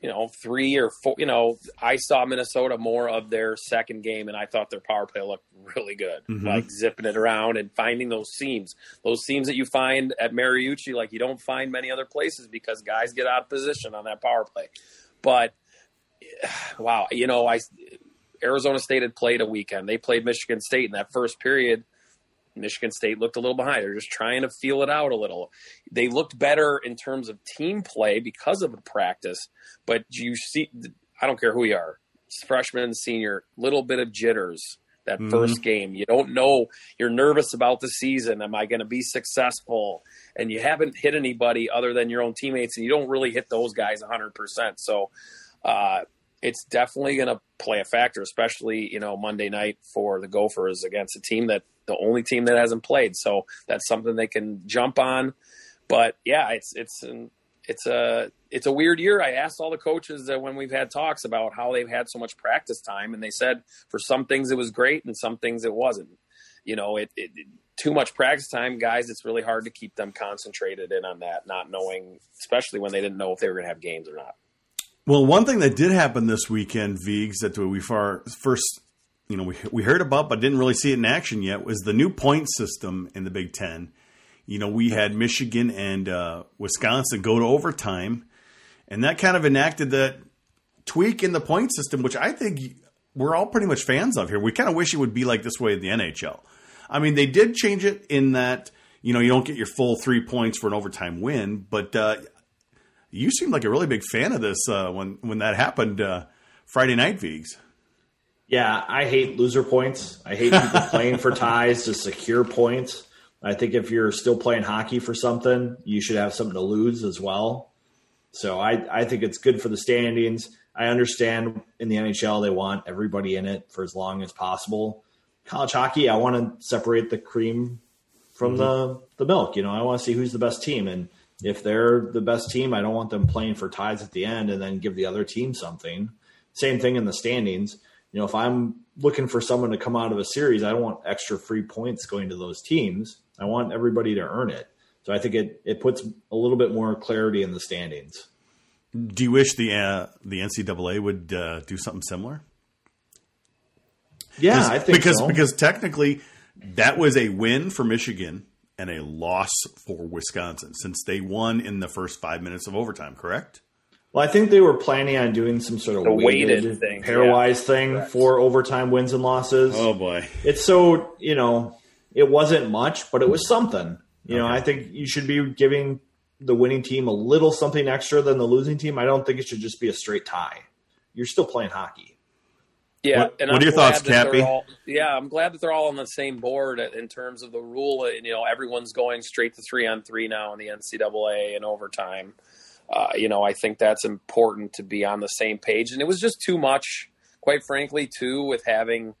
you know three or four. You know, I saw Minnesota more of their second game, and I thought their power play looked really good, mm-hmm. like zipping it around and finding those seams, those seams that you find at Mariucci, like you don't find many other places because guys get out of position on that power play. But wow, you know, I Arizona State had played a weekend. They played Michigan State in that first period. Michigan State looked a little behind. They're just trying to feel it out a little. They looked better in terms of team play because of the practice, but you see, I don't care who you are, freshman, senior, little bit of jitters that first game. You don't know. You're nervous about the season. Am I going to be successful? And you haven't hit anybody other than your own teammates, and you don't really hit those guys 100%. So, uh, it's definitely going to play a factor, especially you know Monday night for the Gophers against a team that the only team that hasn't played. So that's something they can jump on. But yeah, it's it's an, it's a it's a weird year. I asked all the coaches that when we've had talks about how they've had so much practice time, and they said for some things it was great and some things it wasn't. You know, it, it too much practice time, guys. It's really hard to keep them concentrated in on that, not knowing, especially when they didn't know if they were going to have games or not. Well, one thing that did happen this weekend, Vigs, that we first, you know, we, we heard about but didn't really see it in action yet, was the new point system in the Big Ten. You know, we had Michigan and uh, Wisconsin go to overtime, and that kind of enacted that tweak in the point system, which I think we're all pretty much fans of here. We kind of wish it would be like this way in the NHL. I mean, they did change it in that you know you don't get your full three points for an overtime win, but uh, you seemed like a really big fan of this uh, when when that happened uh, Friday night, Vigs. Yeah, I hate loser points. I hate people playing for ties to secure points. I think if you're still playing hockey for something, you should have something to lose as well. So I, I think it's good for the standings. I understand in the NHL they want everybody in it for as long as possible. College hockey, I want to separate the cream from mm-hmm. the the milk. You know, I want to see who's the best team, and if they're the best team, I don't want them playing for ties at the end and then give the other team something. Same thing in the standings. You know, if I'm looking for someone to come out of a series, I don't want extra free points going to those teams. I want everybody to earn it. So I think it it puts a little bit more clarity in the standings. Do you wish the uh, the NCAA would uh, do something similar? Yeah, I think because so. because technically that was a win for Michigan and a loss for Wisconsin since they won in the first five minutes of overtime, correct? Well, I think they were planning on doing some sort of The weighted, weighted thing, pairwise yeah. thing Correct. for overtime wins and losses. Oh boy. It's so you know it wasn't much, but it was something. You know, I think you should be giving the winning team a little something extra than the losing team. I don't think it should just be a straight tie. You're still playing hockey. Yeah, What- and what are your thoughts, that Cappy? all- yeah, I'm glad that they're all on the same board in terms of the rule. And you know, everyone's going straight to three on three now in the NCAA and overtime. Uh, you know, I think that's important to be on the same page. And it was just too much, quite frankly, too, with having.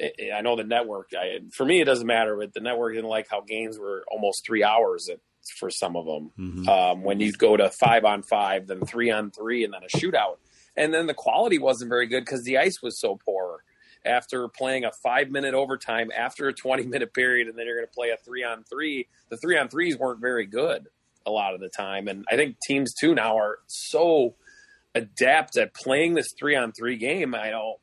I- know the network. I, for me, it doesn't matter, but the network didn't like how games were almost three hours at, for some of them. Mhm. Um, when you'd go to five on five, then three on three, and then a shootout, and then the quality wasn't very good because the ice was so poor. After playing a five minute overtime, after a twenty minute period, and then you're going to play a three on three, the three on threes weren't very good a lot of the time. And I think teams too now are so adept at playing this three on three game. I know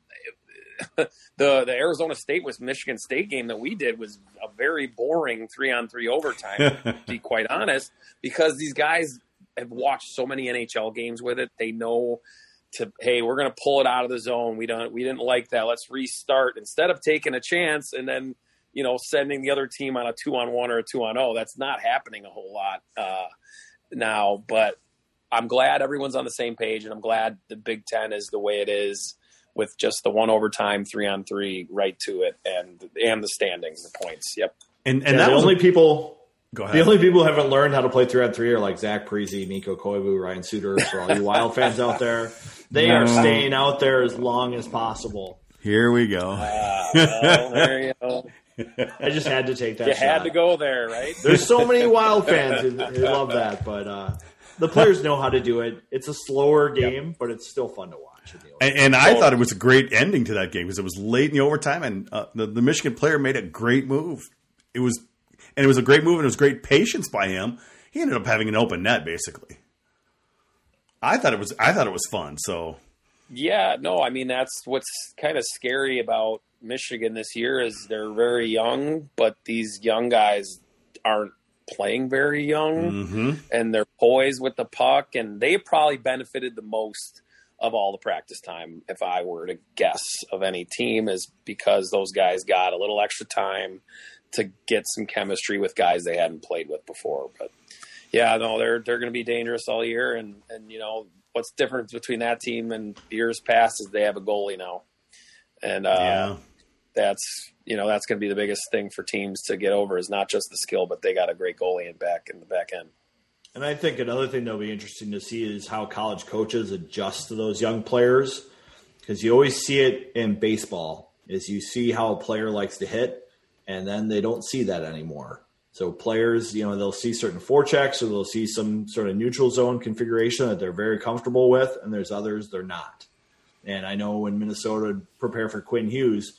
the the Arizona State with Michigan State game that we did was a very boring three on three overtime. to be quite honest, because these guys have watched so many NHL games with it. They know to hey, we're going to pull it out of the zone. We don't we didn't like that. Let's restart instead of taking a chance and then you know sending the other team on a two on one or a two on oh. That's not happening a whole lot uh, now, but. I'm glad everyone's on the same page, and I'm glad the Big Ten is the way it is with just the one overtime three on three right to it, and and the standings, the points. Yep. And and And that the was only people go ahead. the only people who haven't learned how to play three on three are like Zach Parise, Mikko Koivu, Ryan Suter. For all you Wild fans out there, they are staying out there as long as possible. Here we go. Uh, well, there you go. I just had to take that. You shot. had to go there, right? There's so many Wild fans who, who love that, but uh, the players know how to do it. It's a slower game, but it's still fun to watch. And, and I thought it was a great ending to that game because it was late in the overtime, and uh, the, the Michigan player made a great move. It was, and it was a great move, and it was great patience by him. He ended up having an open net, basically. I thought it was, I thought it was fun. So Yeah, no, I mean that's what's kind of scary about Michigan this year is they're very young, but these young guys aren't playing very young mhm. and they're poised with the puck and they probably benefited the most of all the practice time if I were to guess of any team is because those guys got a little extra time to get some chemistry with guys they hadn't played with before. But yeah, no, they're they're going to be dangerous all year, and and you know what's different between that team and years past is they have a goalie now, and uh, yeah, that's you know that's going to be the biggest thing for teams to get over is not just the skill, but they got a great goalie in back in the back end. And I think another thing that'll be interesting to see is how college coaches adjust to those young players, because you always see it in baseball. Is you see how a player likes to hit, and then they don't see that anymore. So players, you know, they'll see certain forechecks or they'll see some sort of neutral zone configuration that they're very comfortable with, and there's others they're not. And I know when Minnesota prepare for Quinn Hughes,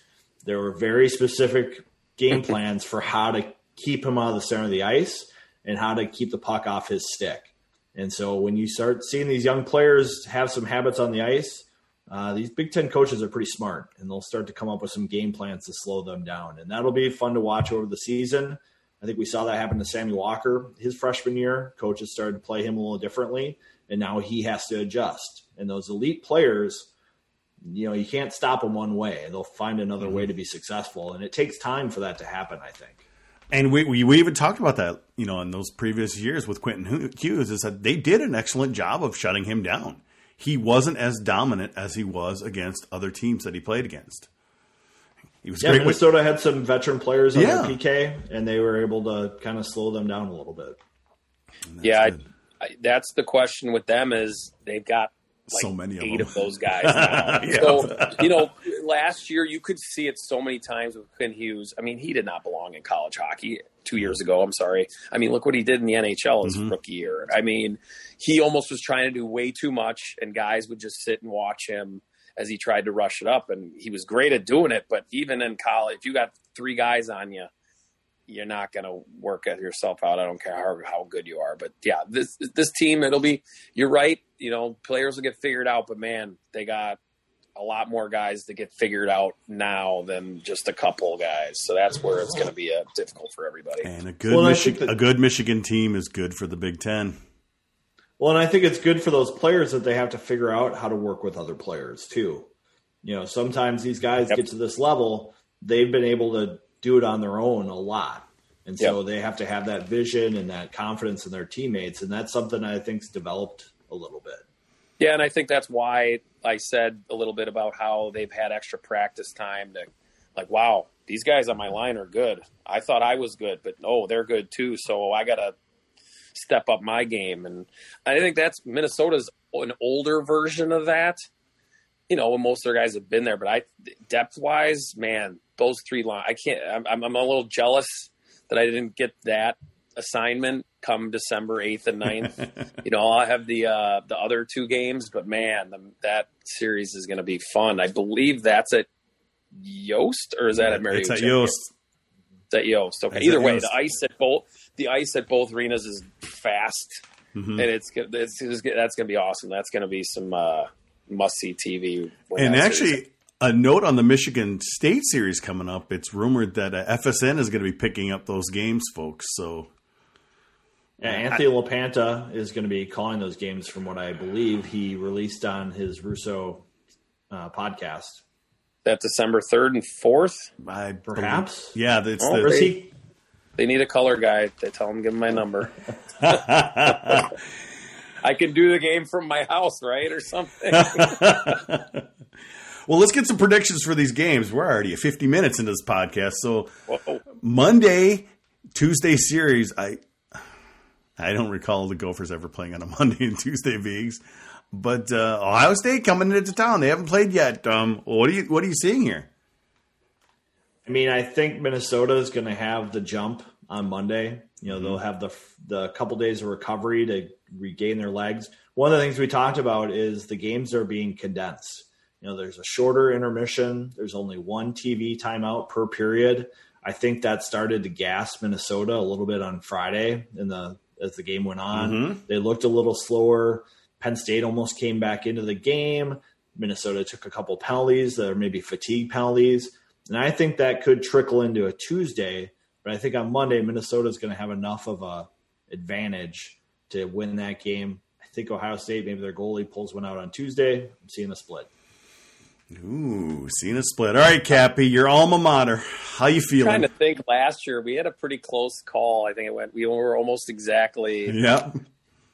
there were very specific game plans for how to keep him out of the center of the ice and how to keep the puck off his stick. And so when you start seeing these young players have some habits on the ice, uh, these Big Ten coaches are pretty smart and they'll start to come up with some game plans to slow them down. And that'll be fun to watch over the season. I think we saw that happen to Sammy Walker his freshman year. Coaches started to play him a little differently, and now he has to adjust. And those elite players, you know, you can't stop them one way. They'll find another way mm-hmm. to be successful, and it takes time for that to happen. I think. and we, we we even talked about that, you know, in those previous years with Quentin Hughes, is that they did an excellent job of shutting him down. He wasn't as dominant as he was against other teams that he played against. He was Yeah, great. With, Minnesota had some veteran players on Yeah. their PK, and they were able to kind of slow them down a little bit. yeah, I. I, that's the question with them is they've got like So many of eight them. of those guys now. Yeah. So you know, last year you could see it so many times with Quinn Hughes. I mean, he did not belong in college hockey two years ago. I'm sorry. I mean, look what he did in the NHL his Mhm. rookie year. I mean, he almost was trying to do way too much, and guys would just sit and watch him as he tried to rush it up. And he was great at doing it, but even in college, if you got three guys on you, you're not going to work at yourself out. I don't care how, how good you are, but yeah, this this team it'll be. You're right. You know, players will get figured out, but man, they got a lot more guys to get figured out now than just a couple guys. So that's where it's going to be uh, difficult for everybody. And a good Well, Michi- think that- a good Michigan team is good for the Big Ten. Well, and I think it's good for those players that they have to figure out how to work with other players too. You know, sometimes these guys Yep. get to this level, they've been able to do it on their own a lot. And so Yep. they have to have that vision and that confidence in their teammates. And that's something I think's developed a little bit. Yeah, and I think that's why I said a little bit about how they've had extra practice time to, like, wow, these guys on my line are good. I thought I was good, but no, they're good too. So I got to step up my game, and I think that's Minnesota's an older version of that. You know, most of their guys have been there, but I depth wise, man, those three line, I can't. I'm, I'm, a little jealous that I didn't get that assignment come December eighth and 9th. you know, I'll have the uh, the other two games, but man, the, that series is going to be fun. I believe that's at Yost, or is that at Mary? It's at Yost. It's at Yost. Okay. It's Either way, Yost. the ice at both the ice at both arenas is fast, Mhm. and it's, it's, it's that's going to be awesome. That's going to be some uh, must see TV. And actually, a note on the Michigan State series coming up. It's rumored that uh, FSN is going to be picking up those games, folks. So Yeah, Anthony LaPanta is going to be calling those games from what I believe he released on his Russo uh, podcast. that December third and fourth, I Perhaps? yeah, that's Oh, Or is the, he? they need a color guy. They tell him give him my number. I can do the game from my house, right, or something. well, let's get some predictions for these games. We're already at 50 minutes into this podcast. So Whoa. Monday, Tuesday series, I I don't recall the Gophers ever playing on a Monday and Tuesday leagues. But uh, Ohio State coming into town. They haven't played yet. Um, what are you what are you seeing here? I mean, I think Minnesota is going to have the jump on Monday. You know, they'll have the the couple days of recovery to regain their legs. One of the things we talked about is the games are being condensed. You know, there's a shorter intermission. There's only one TV timeout per period. I think that started to gas Minnesota a little bit on Friday in the as the game went on. Mhm. They looked a little slower. Penn State almost came back into the game. Minnesota took a couple penalties that are maybe fatigue penalties. And I think that could trickle into a Tuesday. But I think on Monday, Minnesota is going to have enough of a advantage to win that game. I think Ohio State, maybe their goalie pulls one out on Tuesday. I'm seeing a split. Ooh, seeing a split. All right, Cappy, your alma mater. How you feeling? trying feeling? to think last year we had a pretty close call. I think it went we were almost exactly Yep.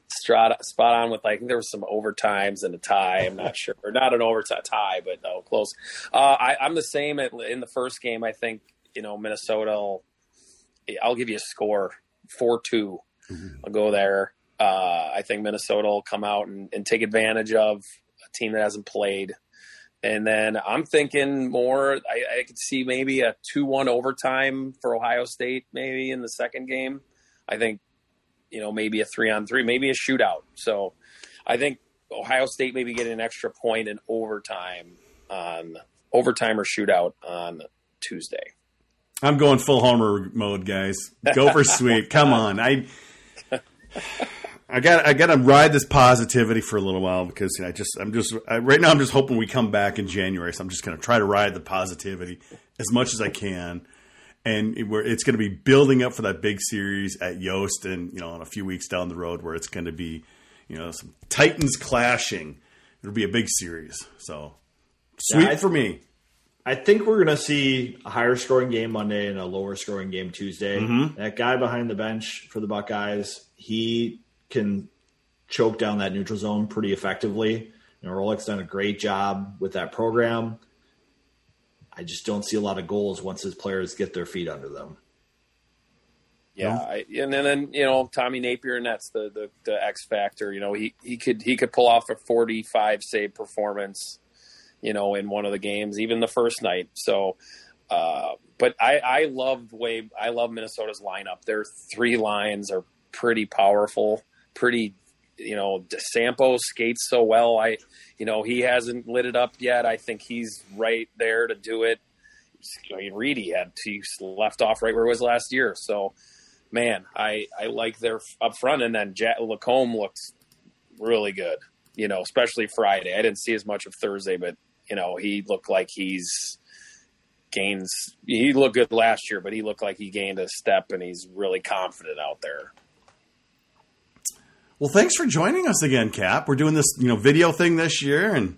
spot spot on with like I think there was some overtimes and a tie. I'm not sure, or not an overtime tie, but no, close. Uh, I, I'm the same at, in the first game. I think you know Minnesota. will I'll give you a score four two. I'll go there. Uh, I think Minnesota will come out and, and take advantage of a team that hasn't played. And then I'm thinking more. I, I could see maybe a two-one overtime for Ohio State, maybe in the second game. I think, you know, maybe a three-on-three, maybe a shootout. So, I think Ohio State maybe get an extra point in overtime on overtime or shootout on Tuesday. I'm going full homer mode, guys. Go for sweep. Come on. I I got I got to ride this positivity for a little while because I just I'm just I, right now I'm just hoping we come back in January. So I'm just going to try to ride the positivity as much as I can. And it, where it's going to be building up for that big series at Yost, and you know, in a few weeks down the road, where it's going to be, you know, some Titans clashing. It'll be a big series. So sweet Yeah, I- for me. I think we're going to see a higher scoring game Monday and a lower scoring game Tuesday. Mm-hmm. That guy behind the bench for the Buckeyes, he can choke down that neutral zone pretty effectively. You know, Rohlik's done a great job with that program. I just don't see a lot of goals once his players get their feet under them. Yeah, I, and then, then you know Tommy Nappier, and that's the, the the X factor. You know, he he could he could pull off a forty five save performance, you know, in one of the games, even the first night. So, uh, but I I love the way I love Minnesota's lineup. Their three lines are pretty powerful, pretty. You know, DeSampo skates so well. I, you know, he hasn't lit it up yet. I think he's right there to do it. I mean, Reedy had he left off right where it was last year. So, man, I I like their up front, and then Jack LaCombe looks really good. You know, especially Friday. I didn't see as much of Thursday, but you know, he looked like he's gains. He looked good last year, but he looked like he gained a step, and he's really confident out there. Well, thanks for joining us again, Cap. We're doing this, you know, video thing this year and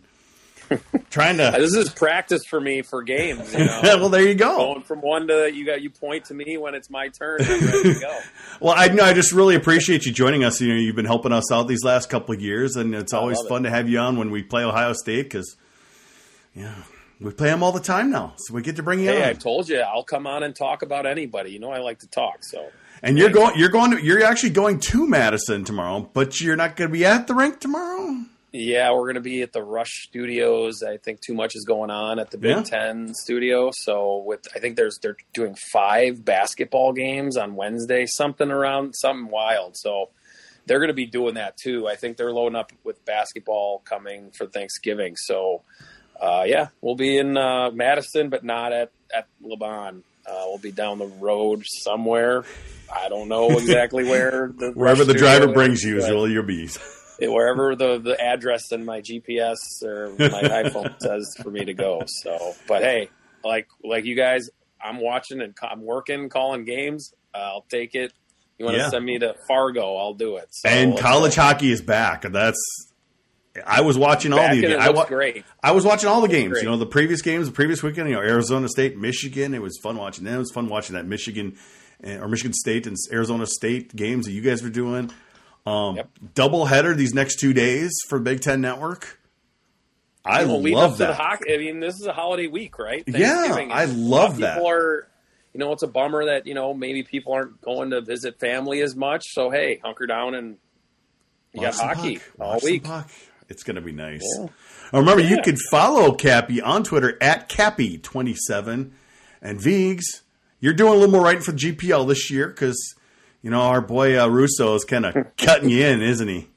trying to. this is practice for me for games. You know? well, there you go. Going from one to you got you point to me when it's my turn. I'm ready to go. well, I know I just really appreciate you joining us. You know, you've been helping us out these last couple of years, and it's always fun it. to have you on when we play Ohio State because, yeah. We play them all the time now, so we get to bring you hey, on. I told you I'll come on and talk about anybody. You know I like to talk, so and you're going, you're going, to, you're actually going to Madison tomorrow, but you're not going to be at the rink tomorrow. Yeah, we're going to be at the Rush Studios. I think too much is going on at the Big yeah. Ten studio. So with, I think there's they're doing five basketball games on Wednesday, something around something wild. So they're going to be doing that too. I think they're loading up with basketball coming for Thanksgiving. So uh, yeah, we'll be in uh, Madison, but not at at LaBahn. Uh, we'll be down the road somewhere. I don't know exactly where. The Wherever the driver brings you is really your bees. Wherever the, the address in my GPS or my iPhone says for me to go. So, but hey, like like you guys, I'm watching and I'm working, calling games. Uh, I'll take it. You want to yeah. send me to Fargo? I'll do it. So and college hockey is back. That's I was watching all the. I wa- great. I was watching all the games. Great. You know, the previous games, the previous weekend. You know, Arizona State, Michigan. It was fun watching them. It was fun watching that Michigan or Michigan State and Arizona State games that you guys were doing. Um, yep. Double header these next two days for Big Ten Network. I love that. Hockey, I mean, this is a holiday week, right? Yeah, I love that. People are, you know, it's a bummer that you know maybe people aren't going to visit family as much. So hey, hunker down and you Watch got hockey puck. all Watch week. It's going to be nice. Yeah. remember, yeah. you can follow Cappy on Twitter at Cappy27 and Vigs you're doing a little more writing for the GPL this year because you know our boy uh, Russo is kind of cutting you in, isn't he?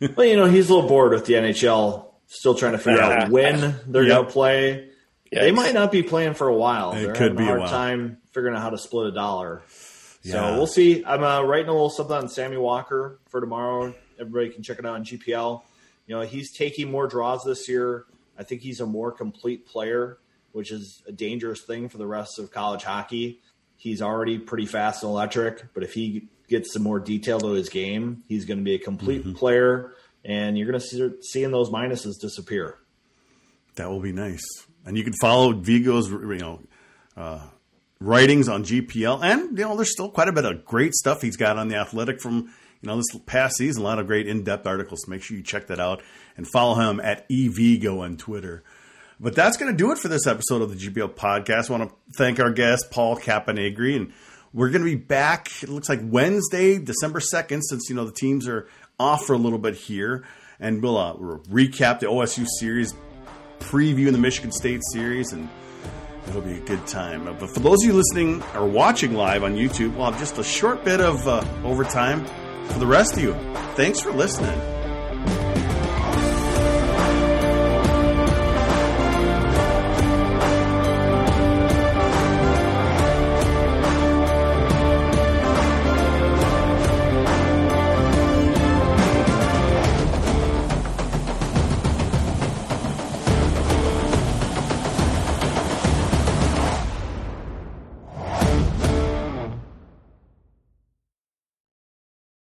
well, you know he's a little bored with the NHL, still trying to figure out when they're yep. going to play. Yikes. They might not be playing for a while. It they're could be a hard a time figuring out how to split a dollar. Yeah. So we'll see. I'm uh, writing a little something on Sammy Walker for tomorrow. Everybody can check it out on GPL. You know he's taking more draws this year. I think he's a more complete player, which is a dangerous thing for the rest of college hockey he's already pretty fast and electric, but if he gets some more detail to his game, he's going to be a complete mm-hmm. player, and you're going to see seeing those minuses disappear. That will be nice, and you can follow Vigo's you know uh, writings on GPL, and you know there's still quite a bit of great stuff he's got on the Athletic from you know this past season. A lot of great in-depth articles. So make sure you check that out and follow him at evigo on Twitter. But that's going to do it for this episode of the GPL podcast. I want to thank our guest, Paul Caponigri, and we're going to be back. It looks like Wednesday, December 2nd, since, you know, the teams are off for a little bit here. And we'll, uh, recap the OSU series, preview the Michigan State series, and it'll be a good time. But for those of you listening or watching live on YouTube, we'll have just a short bit of uh, overtime for the rest of you. Thanks for listening.